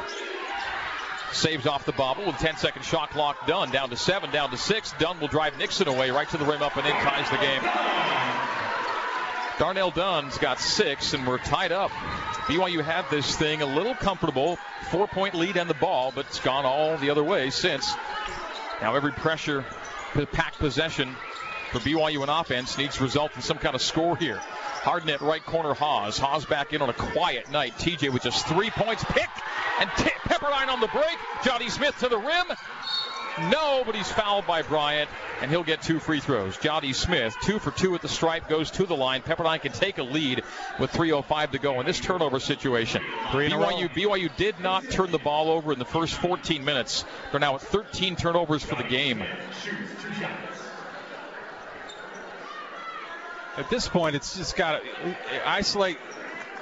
Saves off the bobble with 10 second shot clock done. Down to seven, down to six. Dunn will drive Nixon away right to the rim up and in, ties the game. Darnell Dunn's got six, and we're tied up. BYU had this thing a little comfortable, four point lead and the ball, but it's gone all the other way since. Now every pressure, packed possession for BYU in offense needs to result in some kind of score here. Hardnett right corner Haws. Haws back in on a quiet night. TJ with just three points picked and t- Pepperdine on the break. Johnny Smith to the rim. No, but he's fouled by Bryant, and he'll get two free throws. Jody Smith, two for two at the stripe, goes to the line. Pepperdine can take a lead with 3.05 to go in this turnover situation. BYU, BYU did not turn the ball over in the first 14 minutes. They're now at 13 turnovers for the game. At this point, it's just got to isolate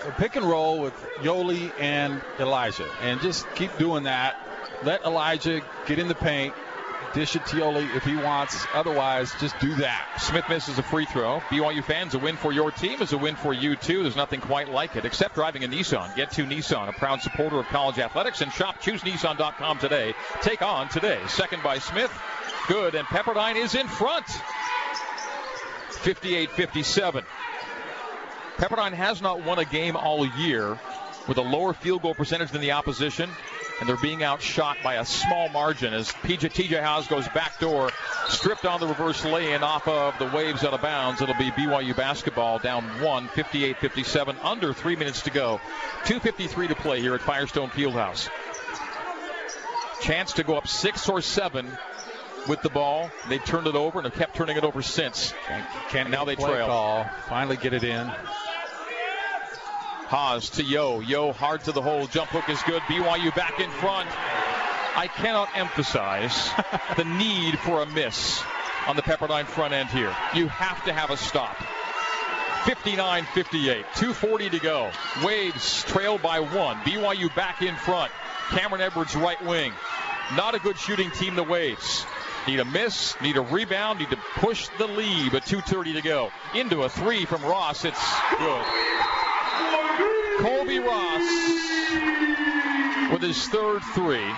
a pick and roll with Yoeli and Elijah, and just keep doing that. Let Elijah get in the paint, dish it to Yoeli if he wants. Otherwise, just do that. Smith misses a free throw. BYU fans, a win for your team is a win for you too. There's nothing quite like it, except driving a Nissan. Get to Nissan, a proud supporter of college athletics, and shop ChooseNissan.com today. Take on today. Second by Smith. Good, and Pepperdine is in front. 58-57. Pepperdine has not won a game all year with a lower field goal percentage than the opposition, and they're being outshot by a small margin as PJ, TJ Haws goes back door, stripped on the reverse lay-in off of the waves out of bounds. It'll be BYU basketball down one, 58-57, under three minutes to go. 2.53 to play here at Firestone Fieldhouse. Chance to go up six or seven with the ball. They turned it over and have kept turning it over since. Can, now they trail. Call. Finally get it in. Haws to Yo. Yo hard to the hole. Jump hook is good. BYU back in front. I cannot emphasize the need for a miss on the Pepperdine front end here. You have to have a stop. 59 58. 2.40 to go. Waves trail by one. BYU back in front. Cameron Edwards right wing. Not a good shooting team, the Waves. Need a miss, need a rebound, need to push the lead, but 2.30 to go. Into a three from Ross. It's good. Colbey Ross with his third three.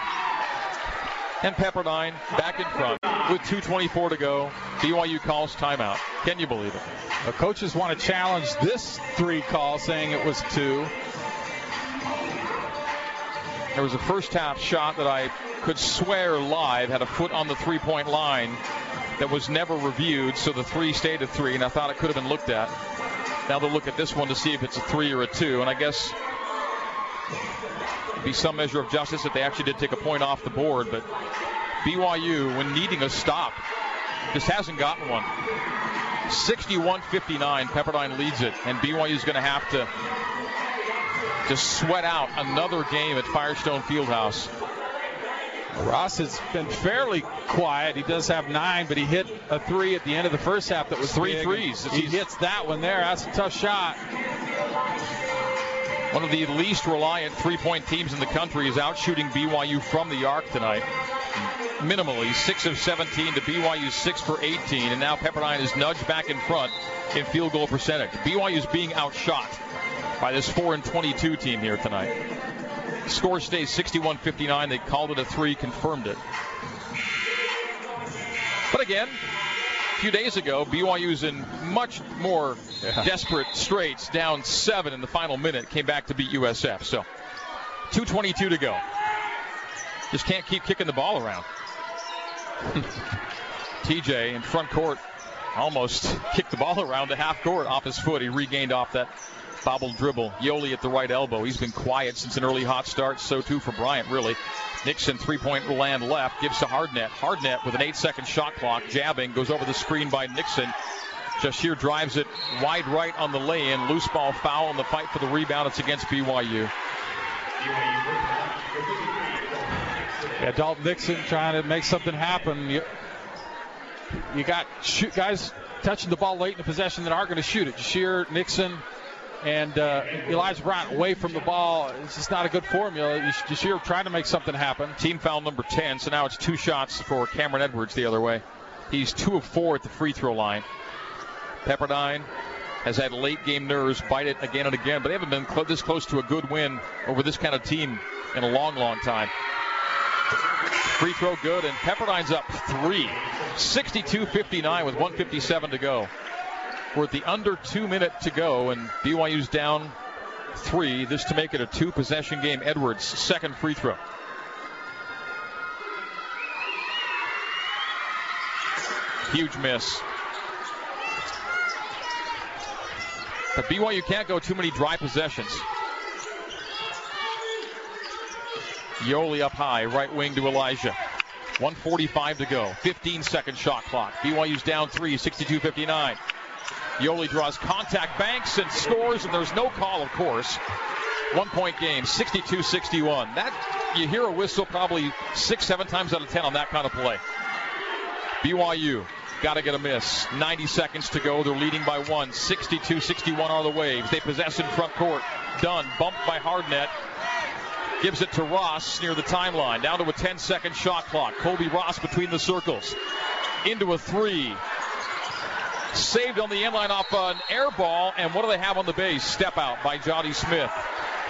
And Pepperdine back in front with 2.24 to go. BYU calls timeout. Can you believe it? The coaches want to challenge this three call, saying it was two. There was a first half shot that I could swear live had a foot on the three point line that was never reviewed, so the three stayed a three, and I thought it could have been looked at. Now they'll look at this one to see if it's a three or a two, and I guess it'd be some measure of justice that they actually did take a point off the board, but BYU, when needing a stop, just hasn't gotten one. 61-59, Pepperdine leads it, and BYU is going to have to just sweat out another game at Firestone Fieldhouse. Ross has been fairly quiet. He does have nine, but he hit a three at the end of the first half that was three threes. He hits that one there. That's a tough shot. One of the least reliant three point teams in the country is out shooting BYU from the arc tonight. minimally 6 of 17 to BYU 6 for 18. And now Pepperdine is nudged back in front in field goal percentage. BYU is being outshot by this 4 and 22 team here tonight. Score stays 61 59. They called it a three, confirmed it. But again, a few days ago, BYU's in much more yeah. desperate straits, down seven in the final minute, came back to beat USF. So 2.22 to go. Just can't keep kicking the ball around. TJ in front court almost kicked the ball around the half court off his foot. He regained off that bobble dribble. Yoeli at the right elbow. He's been quiet since an early hot start. So too for Bryant, really. Nixon three point land left. Gives to Hardnett. Hardnett with an eight second shot clock. Jabbing. Goes over the screen by Nixon. Jahshire drives it wide right on the lay in. Loose ball foul in the fight for the rebound. It's against BYU. Yeah, Dalton Nixon trying to make something happen. You, you got shoot guys touching the ball late in the possession that aren't going to shoot it. Jahshire, Nixon, and uh, Elijah Bryant away from the ball. It's just not a good formula. Jahshire trying to make something happen. Team foul number 10, so now it's two shots for Cameron Edwards the other way. He's two of four at the free throw line. Pepperdine has had late game nerves bite it again and again, but they haven't been cl- this close to a good win over this kind of team in a long, long time. Free throw good, and Pepperdine's up three. 62 59 with 157 to go. We're at the under two minute to go, and BYU's down three. This to make it a two possession game. Edwards, second free throw. Huge miss. But BYU can't go too many dry possessions. Yoeli up high, right wing to Elijah. 145 to go. 15 second shot clock. BYU's down three, 62 59. Yoeli draws contact, banks, and scores, and there's no call, of course. One point game, 62 61. That, you hear a whistle probably six, seven times out of ten on that kind of play. BYU got to get a miss. 90 seconds to go. They're leading by one. 62 61 are the Waves. They possess in front court. Dunn. Bumped by Hardnett gives it to Ross near the timeline. Down to a 10 second shot clock. Colbey Ross between the circles. Into a three. Saved on the inline off an air ball. And what do they have on the base? Step out by Johnny Smith.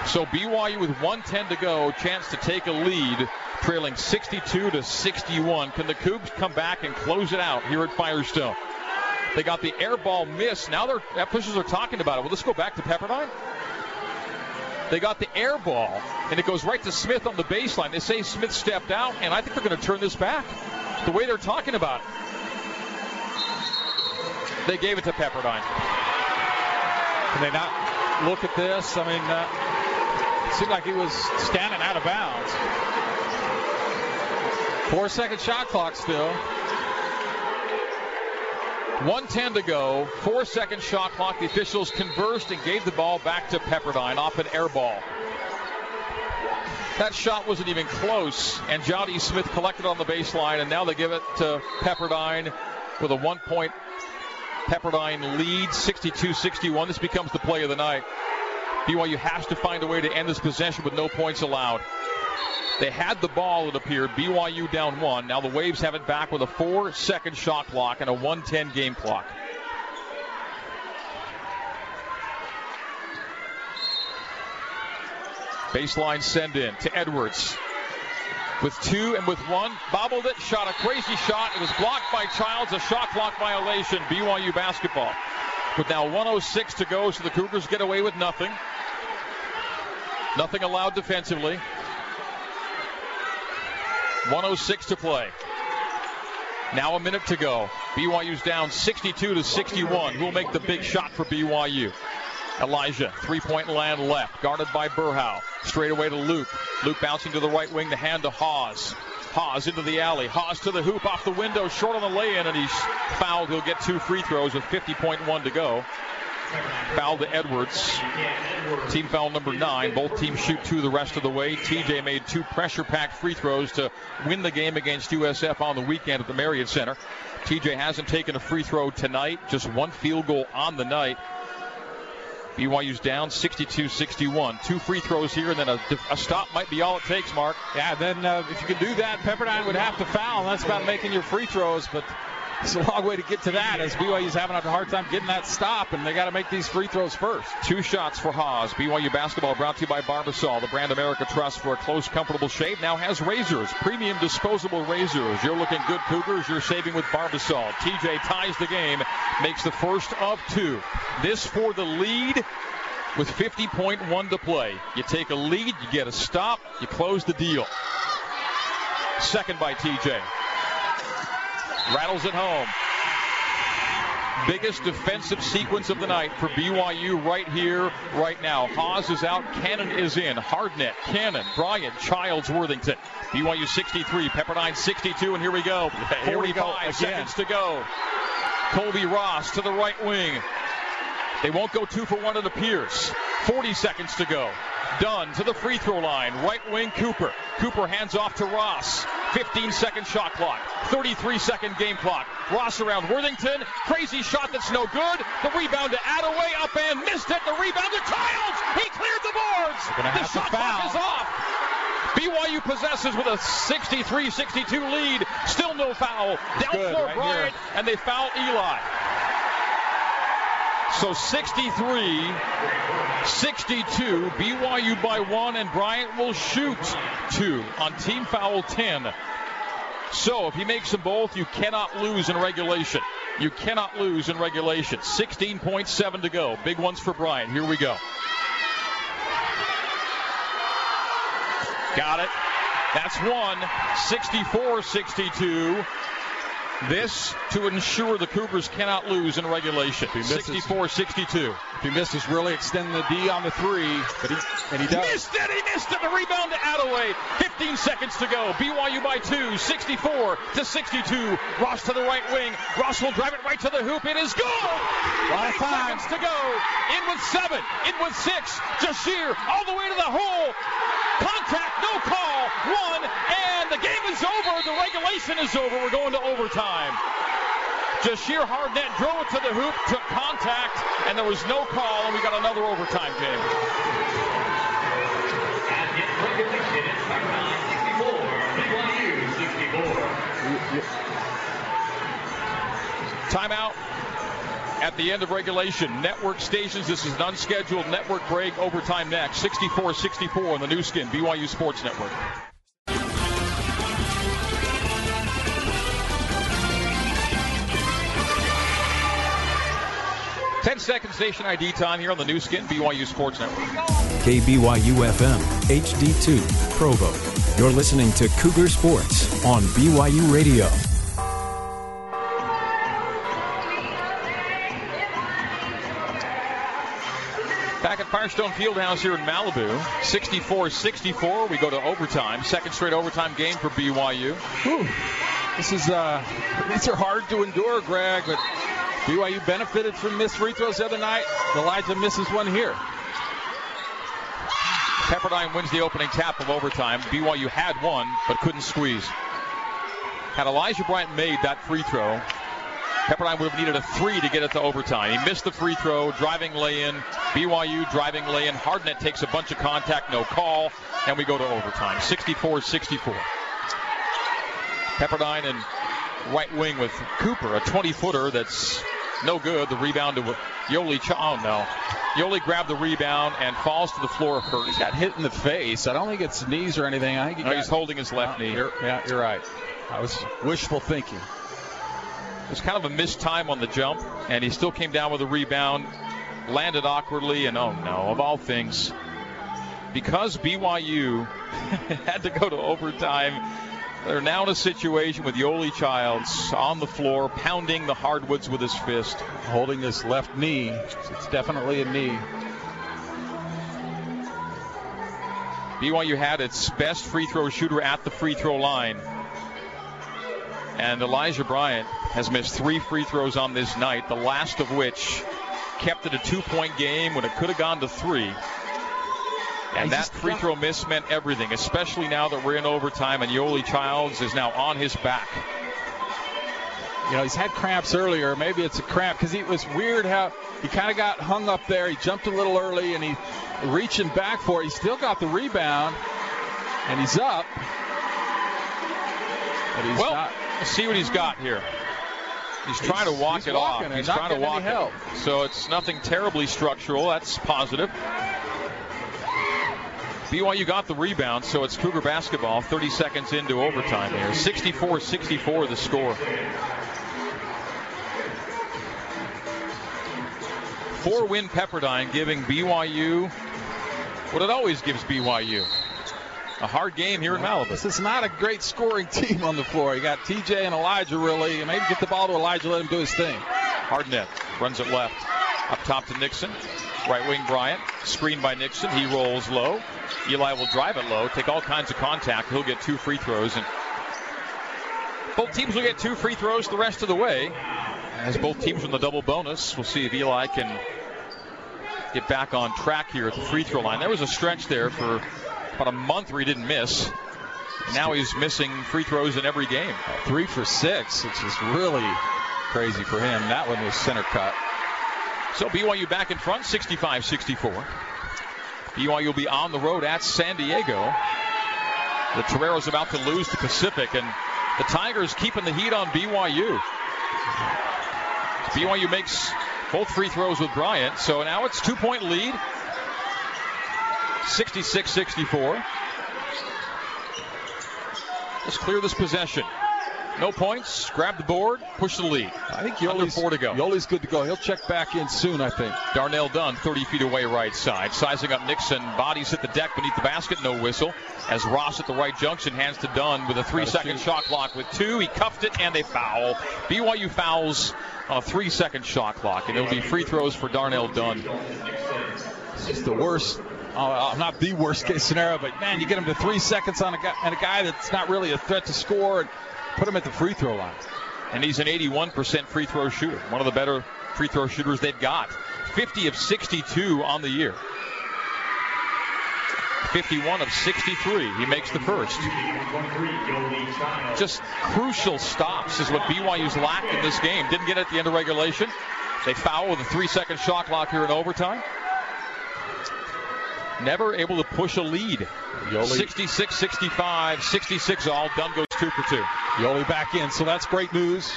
So BYU with 110 to go, chance to take a lead, trailing 62 to 61. Can the Cougs come back and close it out here at Firestone? They got the air ball miss. Now their officials are talking about it. Well, let's go back to Pepperdine. They got the air ball, and it goes right to Smith on the baseline. They say Smith stepped out, and I think they're going to turn this back. The way they're talking about it. They gave it to Pepperdine. Can they not look at this? I mean, uh, it seemed like he was standing out of bounds. Four second shot clock still. 110 to go, four second shot clock. The officials conversed and gave the ball back to Pepperdine off an air ball. That shot wasn't even close, and Johnny Smith collected on the baseline, and now they give it to Pepperdine with a one point Pepperdine leads 62 61. This becomes the play of the night. BYU has to find a way to end this possession with no points allowed. They had the ball, it appeared. BYU down one. Now the Waves have it back with a four second shot clock and a 110 game clock. Baseline send in to Edwards. With two and with one, bobbled it, shot a crazy shot. It was blocked by Childs, a shot clock violation. BYU basketball. With now 106 to go, so the Cougars get away with nothing. Nothing allowed defensively. 106 to play. Now a minute to go. BYU's down 62 to 61. Who'll make the big shot for BYU? Elijah, three point land left, guarded by Berhow. Straight away to Luke. Luke bouncing to the right wing, the hand to Haws. Haws into the alley. Haws to the hoop, off the window, short on the lay in, and he's fouled. He'll get two free throws with 50.1 to go. Foul to Edwards. Team foul number nine. Both teams shoot two the rest of the way. TJ made two pressure packed free throws to win the game against USF on the weekend at the Marriott Center. TJ hasn't taken a free throw tonight, just one field goal on the night. BYU's down 62-61. Two free throws here, and then a, a stop might be all it takes. Mark. Yeah. Then uh, if you can do that, Pepperdine would have to foul. That's about making your free throws, but. It's a long way to get to that as BYU's having a hard time getting that stop, and they got to make these free throws first. Two shots for Haws. BYU basketball brought to you by Barbasol. The brand America trusts for a close, comfortable shave now has razors, premium disposable razors. You're looking good, Cougars. You're saving with Barbasol. TJ ties the game, makes the first of two. This for the lead with 50.1 to play. You take a lead, you get a stop, you close the deal. Second by TJ. Rattles it home. Biggest defensive sequence of the night for BYU right here, right now. Haws is out. Cannon is in. Hardnett, Cannon, Bryant, Childs, Worthington. BYU 63, Pepperdine 62, and here we go. 45 we go seconds to go. Colbey Ross to the right wing. They won't go two for one, it appears. 40 seconds to go. Dunn to the free throw line. Right wing Cooper. Cooper hands off to Ross. 15 second shot clock. 33 second game clock. Ross around Worthington. Crazy shot that's no good. The rebound to Atewe. Up and missed it. The rebound to Childs. He cleared the boards. The shot clock is off. BYU possesses with a 63-62 lead. Still no foul. Down Good, floor right Bryant, here. and they foul Eli. So 63 62. BYU by one, and Bryant will shoot two on team foul 10. So if he makes them both, you cannot lose in regulation. You cannot lose in regulation. 16.7 to go. Big ones for Bryant. Here we go. Got it. That's one. 64 62. This to ensure the Cougars cannot lose in regulation. 64-62. If he misses, really extend the D on the three, but he and he does. Missed it. He missed it. The rebound to Atewe. 15 seconds to go. BYU by two. 64 to 62. Ross to the right wing. Ross will drive it right to the hoop. It is good. A lot of time. seconds to go. In with seven. In with six. Jahshire all the way to the hole. Contact. No call. One and the game is over. The regulation is over. We're going to overtime time. Jahshire Hardnett drove it to the hoop, took contact, and there was no call, and we got another overtime game. Timeout at the end of regulation. Network stations, this is an unscheduled network break. Overtime next. 64 64 on the Nu Skin, BYU Sports Network. 10 second station ID time here on the Nu Skin BYU Sports Network. KBYU FM, HD2, Provo. You're listening to Cougar Sports on BYU Radio. Firestone Fieldhouse here in Malibu, 64-64. We go to overtime. Second straight overtime game for BYU. Whew. This is uh, these are hard to endure, Greg, but BYU benefited from missed free throws the other night. Elijah misses one here. Pepperdine wins the opening tap of overtime. BYU had one, but couldn't squeeze. Had Elijah Bryant made that free throw, Pepperdine would have needed a three to get it to overtime. He missed the free throw, driving lay in. BYU driving lay in. Hardnett takes a bunch of contact, no call, and we go to overtime. 64 64. Pepperdine and right wing with Cooper, a 20 footer that's no good. The rebound to Yoeli. Ch- oh no. Yoeli grabbed the rebound and falls to the floor hurt. He got hit in the face. I don't think it's knees or anything. I think he no, got, he's holding his left oh, knee. You're, yeah, you're right. I was wishful thinking. It was kind of a missed time on the jump, and he still came down with a rebound, landed awkwardly, and oh no, of all things, because BYU had to go to overtime they're now in a situation with Yoeli Childs on the floor, pounding the hardwoods with his fist. Holding his left knee. It's definitely a knee. BYU had its best free throw shooter at the free throw line. And Elijah Bryant has missed three free throws on this night, the last of which kept it a two point game when it could have gone to three. And that free throw miss meant everything, especially now that we're in overtime and Yoeli Childs is now on his back. you know, he's had cramps earlier. Maybe it's a cramp because it was weird how he kind of got hung up there. He jumped a little early and he reaching back for it. He still got the rebound and he's up. But he's well, not. Let's see what he's got here. He's trying to walk it off. He's trying to walk it. So it's nothing terribly structural. That's positive. BYU got the rebound, so it's Cougar basketball 30 seconds into overtime here. 64 64 the score. Four win Pepperdine giving BYU what it always gives BYU a hard game here in Malibu. This is not a great scoring team on the floor. You got TJ and Elijah really. Maybe get the ball to Elijah, let him do his thing. Hardnett runs it left. Up top to Nixon. Right wing Bryant. Screened by Nixon. He rolls low. Eli will drive it low, take all kinds of contact. He'll get two free throws. And both teams will get two free throws the rest of the way. As both teams in the double bonus, we'll see if Eli can get back on track here at the free throw line. There was a stretch there for about a month where he didn't miss. Now he's missing free throws in every game. Three for six, which is really crazy for him. That one was center cut. So BYU back in front, 65 64. BYU will be on the road at San Diego. The Toreros about to lose to Pacific, and the Tigers keeping the heat on BYU. BYU makes both free throws with Bryant, so now it's two point lead. 66 64. Let's clear this possession. No points. Grab the board. Push the lead. I think Yoeli's, four to go. Yoeli's good to go. He'll check back in soon, I think. Darnell Dunn, 30 feet away, right side. Sizing up Nixon. Bodies hit the deck beneath the basket. No whistle. As Ross at the right junction hands to Dunn with a three-second shot clock with two. He cuffed it and a foul. BYU fouls on a three-second shot clock, and it'll be free throws for Darnell Dunn. It's the worst uh, not the worst case scenario, but man, you get him to three seconds on a guy and a guy that's not really a threat to score, and put him at the free throw line. And he's an 81% free throw shooter, one of the better free throw shooters they've got. 50 of 62 on the year. 51 of 63. He makes the first. Just crucial stops is what BYU's lacked in this game. Didn't get it at the end of regulation. They foul with a three second shot clock here in overtime. Never able to push a lead. Yoeli. 66 65, 66 all. Dunn goes two for two. Yoeli back in, so that's great news.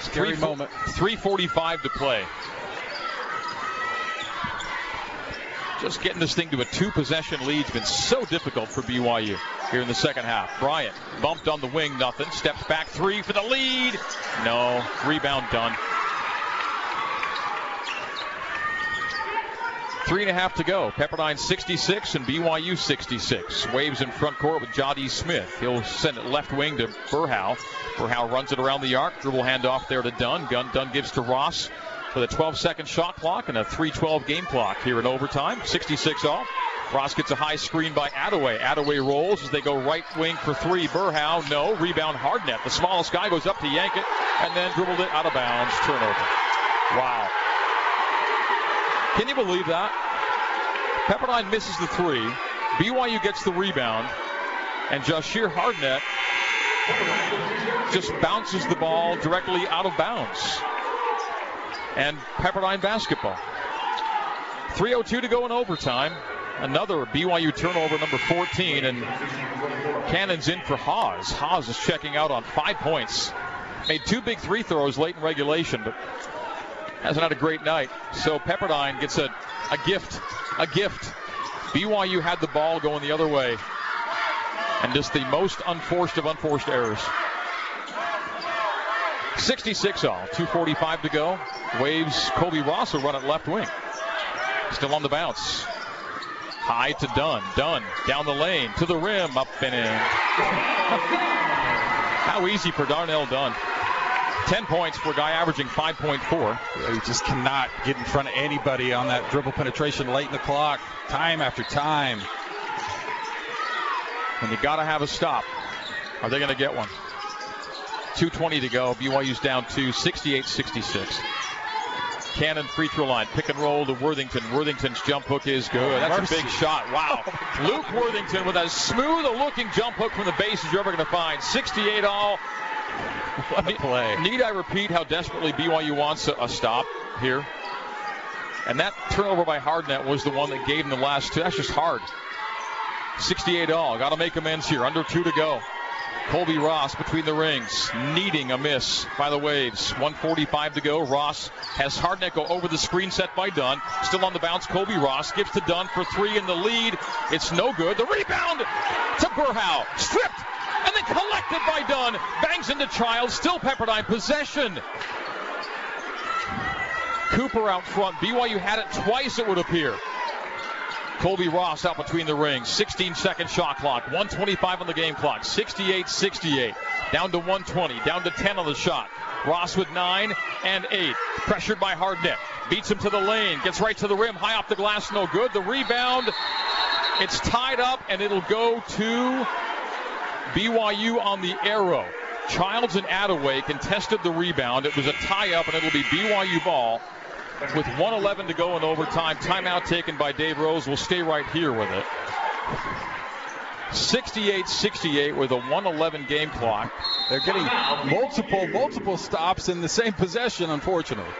Scary Three, moment. 345 to play. Just getting this thing to a two possession lead has been so difficult for BYU here in the second half. Bryant bumped on the wing, nothing. Steps back three for the lead. No. Rebound Dunn. Three and a half to go. Pepperdine 66 and BYU 66. Waves in front court with Jadi Smith. He'll send it left wing to Berhow. Berhow runs it around the arc. Dribble handoff there to Dunn. Gun Dunn gives to Ross with a 12 second shot clock and a 312 game clock here in overtime. 66 all. Ross gets a high screen by Atewe. Atewe rolls as they go right wing for three. Berhow, no. Rebound Hardnett. The smallest guy goes up to yank it and then dribbled it out of bounds. Turnover. Wow. Can you believe that? Pepperdine misses the three. BYU gets the rebound. And Jahshire Hardnett just bounces the ball directly out of bounds. And Pepperdine basketball. 3.02 to go in overtime. Another BYU turnover, number 14. And Cannon's in for Haws. Haws is checking out on five points. Made two big three throws late in regulation, but hasn't had a great night. So Pepperdine gets a, a gift. A gift. BYU had the ball going the other way. And just the most unforced of unforced errors. 66 all. 2.45 to go. Waves Kobe Ross will run it left wing. Still on the bounce. High to Dunn. Dunn down the lane to the rim. Up and in. How easy for Darnell Dunn. 10 points for a guy averaging 5.4. He just cannot get in front of anybody on that dribble penetration late in the clock, time after time. And you got to have a stop. Are they going to get one? 2.20 to go. BYU's down to 68 66. Cannon free throw line. Pick and roll to Worthington. Worthington's jump hook is good. That's Mercy. a big shot. Wow. Luke Worthington with as smooth a looking jump hook from the base as you're ever going to find. 68 all. what a play. Need I repeat how desperately BYU wants a, a stop here? And that turnover by Hardnett was the one that gave him the last two. That's just hard. 68 all. Got to make amends here. Under two to go. Colbey Ross between the rings, needing a miss by the Waves. 145 to go. Ross has Hardnett go over the screen set by Dunn. Still on the bounce, Colbey Ross gives to Dunn for three in the lead. It's no good. The rebound to Berhow. Stripped and then collected by Dunn. Bangs into Child. Still Pepperdine possession. Cooper out front. BYU had it twice, it would appear. Colbey Ross out between the rings. 16 second shot clock. 125 on the game clock. 68 68. Down to 120. Down to 10 on the shot. Ross with 9 and 8. Pressured by Hardnett. Beats him to the lane. Gets right to the rim. High off the glass. No good. The rebound. It's tied up and it'll go to BYU on the arrow. Childs and Atewe contested the rebound. It was a tie up and it'll be BYU ball with 111 to go in overtime. Timeout taken by Dave Rose. We'll stay right here with it. 68-68 with a 111 game clock. They're getting multiple, multiple stops in the same possession, unfortunately.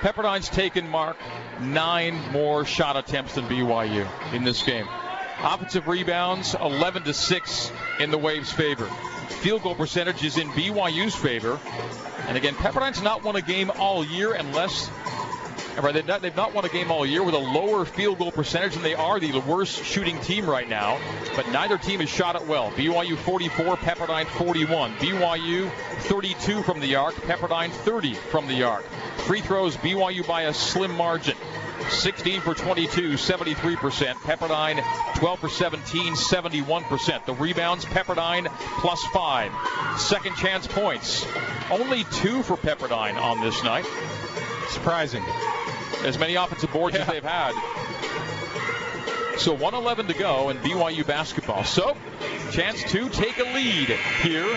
Pepperdine's taken, Mark, nine more shot attempts than BYU in this game. Offensive rebounds, 11 to 6 in the Waves' favor. Field goal percentage is in BYU's favor. And again, Pepperdine's not won a game all year unless they've not, won a game all year with a lower field goal percentage, and they are the worst shooting team right now. But neither team has shot it well. BYU 44, Pepperdine 41. BYU 32 from the arc, Pepperdine 30 from the arc. Free throws, BYU by a slim margin. 16 for 22, 73%. Pepperdine 12 for 17, 71%. The rebounds, Pepperdine plus five. Second chance points, only two for Pepperdine on this night. Surprising as many offensive boards yeah. as they've had. So 111 to go in BYU basketball. So, chance to take a lead here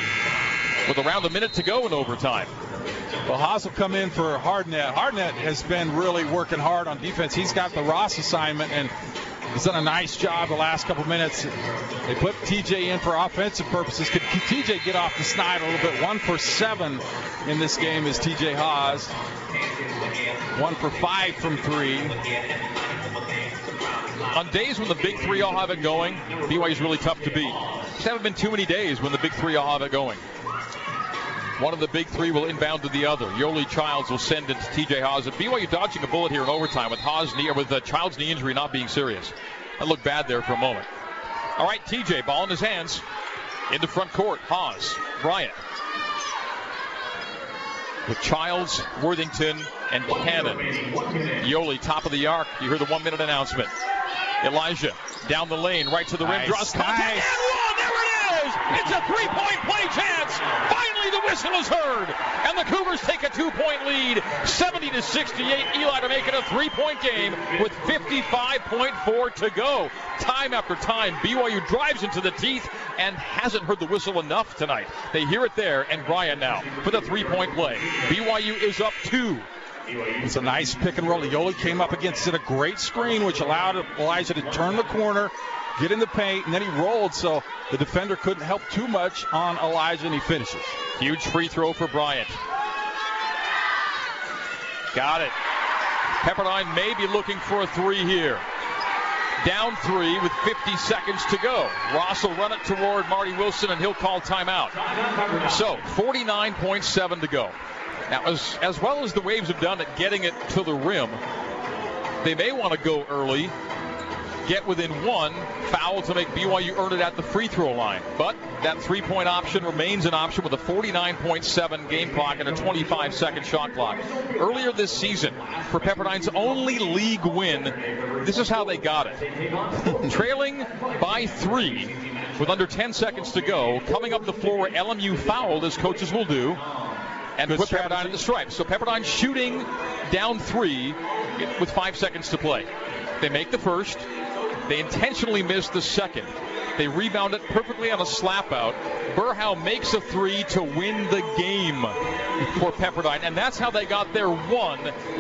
with around a minute to go in overtime. Well, Haws will come in for Hardnett. Hardnett has been really working hard on defense. He's got the Ross assignment, and he's done a nice job the last couple minutes. They put TJ in for offensive purposes. Could TJ get off the snide a little bit? One for seven in this game is TJ Haws. One for five from three. On days when the big three all have it going, BYU is really tough to beat. Just haven't been too many days when the big three all have it going. One of the big three will inbound to the other. Yoeli Childs will send it to TJ Haws. And BYU dodging a bullet here in overtime with Haws knee or with the Child's knee injury not being serious. That looked bad there for a moment. All right, TJ, ball in his hands. In the front court, Haws, Bryant. With Childs, Worthington, and Cannon. Yoeli, top of the arc. You hear the one minute announcement. Elijah down the lane, right to the rim, draws contact, nice. and one! There it is! It's a three point play chance! Whistle is heard, and the Cougars take a two point lead, 70 to 68. Eli to make it a three point game with 55.4 to go. Time after time, BYU drives into the teeth and hasn't heard the whistle enough tonight. They hear it there, and Bryant now for the three point play. BYU is up two. It's a nice pick and roll. Yoeli came up against it, a great screen, which allowed Elijah to turn the corner, get in the paint, and then he rolled, so the defender couldn't help too much on Elijah, and he finishes. Huge free throw for Bryant. Got it. Pepperdine may be looking for a three here. Down three with 50 seconds to go. Ross will run it toward Marty Wilson, and he'll call timeout. So 49.7 to go. Now, as, as well as the Waves have done at getting it to the rim, they may want to go early, get within one, foul to make BYU earn it at the free throw line. But that three point option remains an option with a 49.7 game clock and a 25 second shot clock. Earlier this season, for Pepperdine's only league win, this is how they got it. Trailing by three with under 10 seconds to go, coming up the floor where LMU fouled, as coaches will do and Good put strategy. Pepperdine at the stripe. So Pepperdine shooting down three with five seconds to play. They make the first. They intentionally missed the second. They rebound it perfectly on a slap out. Berhow makes a three to win the game for Pepperdine, and that's how they got their one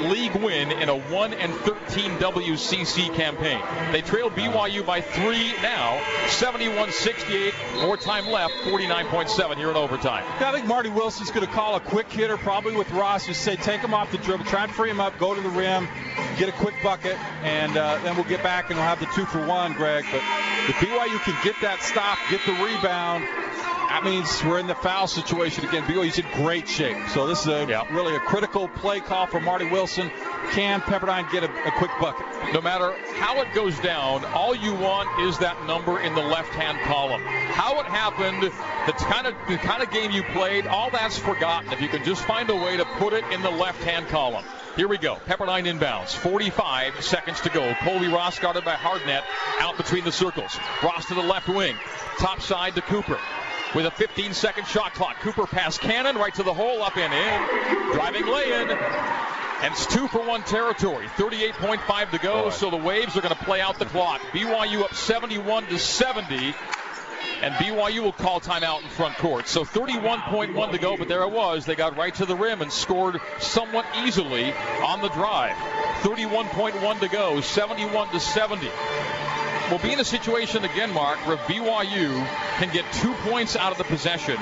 league win in a 1 and 13 WCC campaign. They trail BYU by three now, 71-68. More time left, 49.7 here in overtime. Yeah, I think Marty Wilson's going to call a quick hitter, probably with Ross. Just say, take him off the dribble, try and free him up, go to the rim, get a quick bucket, and uh, then we'll get back and we'll have the two for one, Greg. But if BYU can get that stop, get the rebound, that means we're in the foul situation again. BYU's in great shape. So this is a, yep. really a critical play call for Marty Wilson. Can Pepperdine get a, a, quick bucket? No matter how it goes down, all you want is that number in the left-hand column. How it happened, the kind of the kind of game you played, all that's forgotten. If you can just find a way to put it in the left-hand column. Here we go. Pepperdine inbounds. 45 seconds to go. Colbey Ross guarded by Hardnett out between the circles. Ross to the left wing. Top side to Cooper with a 15 second shot clock. Cooper pass Cannon right to the hole, up and in. Driving lay in. And it's two for one territory. 38.5 to go, so the Waves are going to play out the clock. BYU up 71 to 70 and BYU will call timeout in front court. So 31.1 to go, but there it was. They got right to the rim and scored somewhat easily on the drive. 31.1 to go, 71 to 70 we'll be in a situation again, Mark, where BYU can get two points out of the possession.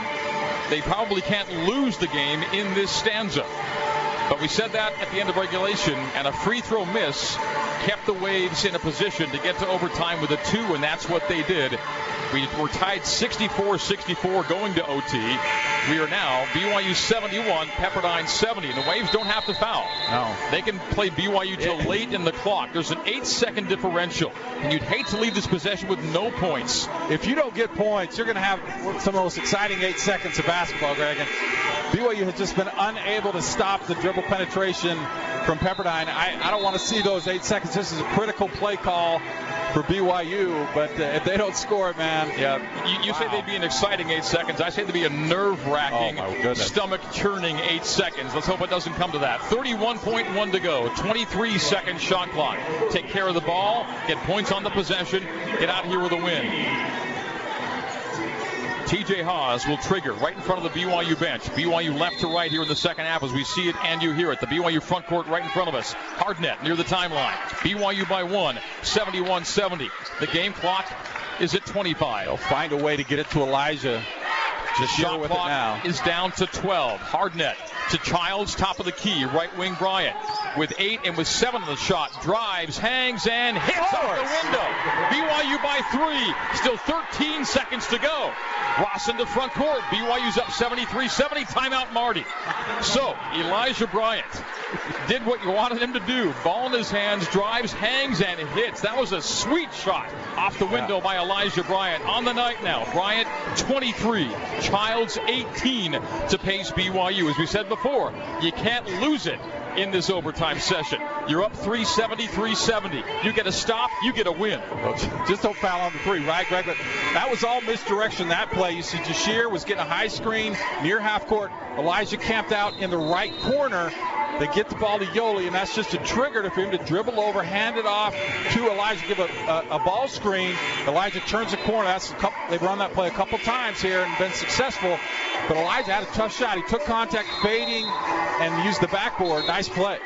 They probably can't lose the game in this stanza. But we said that at the end of regulation, and a free throw miss kept the Waves in a position to get to overtime with a two, and that's what they did. We were tied 64-64 going to OT. We are now BYU 71, Pepperdine 70, and the Waves don't have to foul. No, they can play BYU till late in the clock. There's an eight-second differential, and you'd hate to leave this possession with no points. If you don't get points, you're going to have some of the most exciting eight seconds of basketball, Greg. And BYU has just been unable to stop the dribble penetration from Pepperdine. I, I don't want to see those eight seconds. This is a critical play call for BYU, but uh, if they don't score it, man. Yeah, you, you wow. say they'd be an exciting eight seconds. I say they'd be a nerve-wracking, oh, stomach-churning eight seconds. Let's hope it doesn't come to that. 31.1 to go, 23-second shot clock. Take care of the ball, get points on the possession, get out here with a win. TJ Haws will trigger right in front of the BYU bench. BYU left to right here in the second half as we see it and you hear it. The BYU front court right in front of us. Hardnett near the timeline. BYU by one, 71 70. The game clock is at 25. They'll find a way to get it to Elijah. The shot clock is down to 12. Hardnett to Childs, top of the key, right wing Bryant with eight and with seven on the shot. Drives, hangs, and hits out the window. BYU by three. Still 13 seconds to go. Ross into front court. BYU's up 73-70. Timeout Marty. So Elijah Bryant did what you wanted him to do. Ball in his hands, drives, hangs, and hits. That was a sweet shot off the window by Elijah Bryant. On the night now, Bryant 23, Childs 18 to pace BYU. As we said before, you can't lose it in this overtime session. You're up 370, 370. You get a stop, you get a win. Just don't foul on the three, right, Greg? But that was all misdirection that play. You see, Jahshire was getting a high screen near half court. Elijah camped out in the right corner. They get the ball to Yoeli, and that's just a trigger for him to dribble over, hand it off to Elijah, give a, a, a ball screen. Elijah turns the corner. That's couple, they've run that play a couple times here and been successful. But Elijah had a tough shot. He took contact, fading, and used the backboard. Nice play.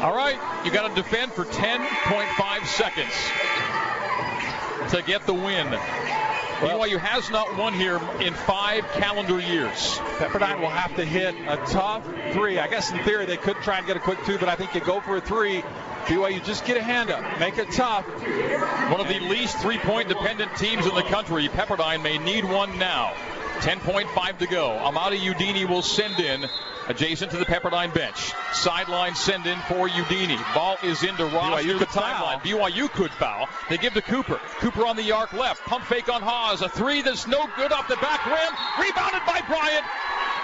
All right, you got to defend for 10.5 seconds to get the win. Well, BYU has not won here in five calendar years. Pepperdine will have to hit a tough three. I guess in theory they could try and get a quick two, but I think you go for a three. BYU just get a hand up, make it tough. One of the least three-point dependent teams in the country. Pepperdine may need one now. 10.5 to go. Amadi Udenyi will send in adjacent to the Pepperdine bench. Sideline send in for Udenyi. Ball is into Ross BYU the timeline. BYU could foul. They give to Cooper. Cooper on the arc left. Pump fake on Haws. A three that's no good off the back rim. Rebounded by Bryant.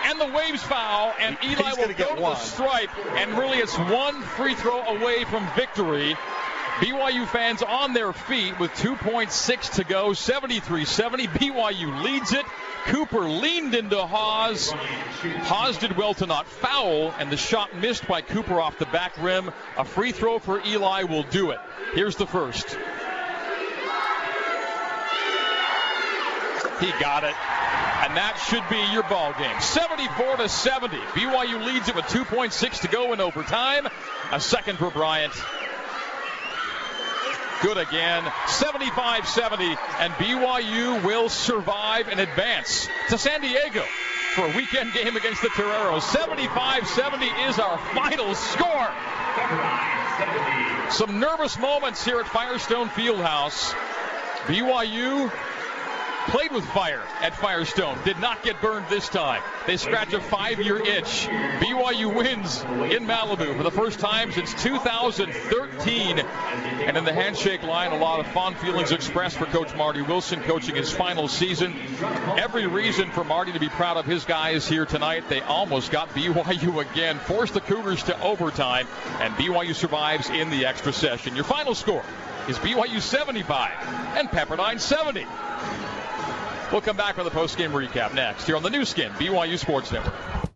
And the Waves foul, and Eli will go to the stripe. And really, it's one free throw away from victory. BYU fans on their feet with 2.6 to go, 73 70. BYU leads it. Cooper leaned into Haws. Haws did well to not foul, and the shot missed by Cooper off the back rim. A free throw for Eli will do it. Here's the first. He got it. And that should be your ball game. 74 to 70. BYU leads it with 2.6 to go in overtime. A second for Bryant. Good again. 75 70. And BYU will survive and advance to San Diego for a weekend game against the Toreros. 75 70 is our final score. Some nervous moments here at Firestone Fieldhouse. BYU played with fire at Firestone. Did not get burned this time. They scratch a five-year itch. BYU wins in Malibu for the first time since 2013. And in the handshake line, a lot of fond feelings expressed for Coach Marty Wilson coaching his final season. Every reason for Marty to be proud of his guys here tonight. They almost got BYU again, forced the Cougars to overtime, and BYU survives in the extra session. Your final score is BYU 75 and Pepperdine 70. We'll come back with a post-game recap next here on the Nu Skin, BYU Sports Network.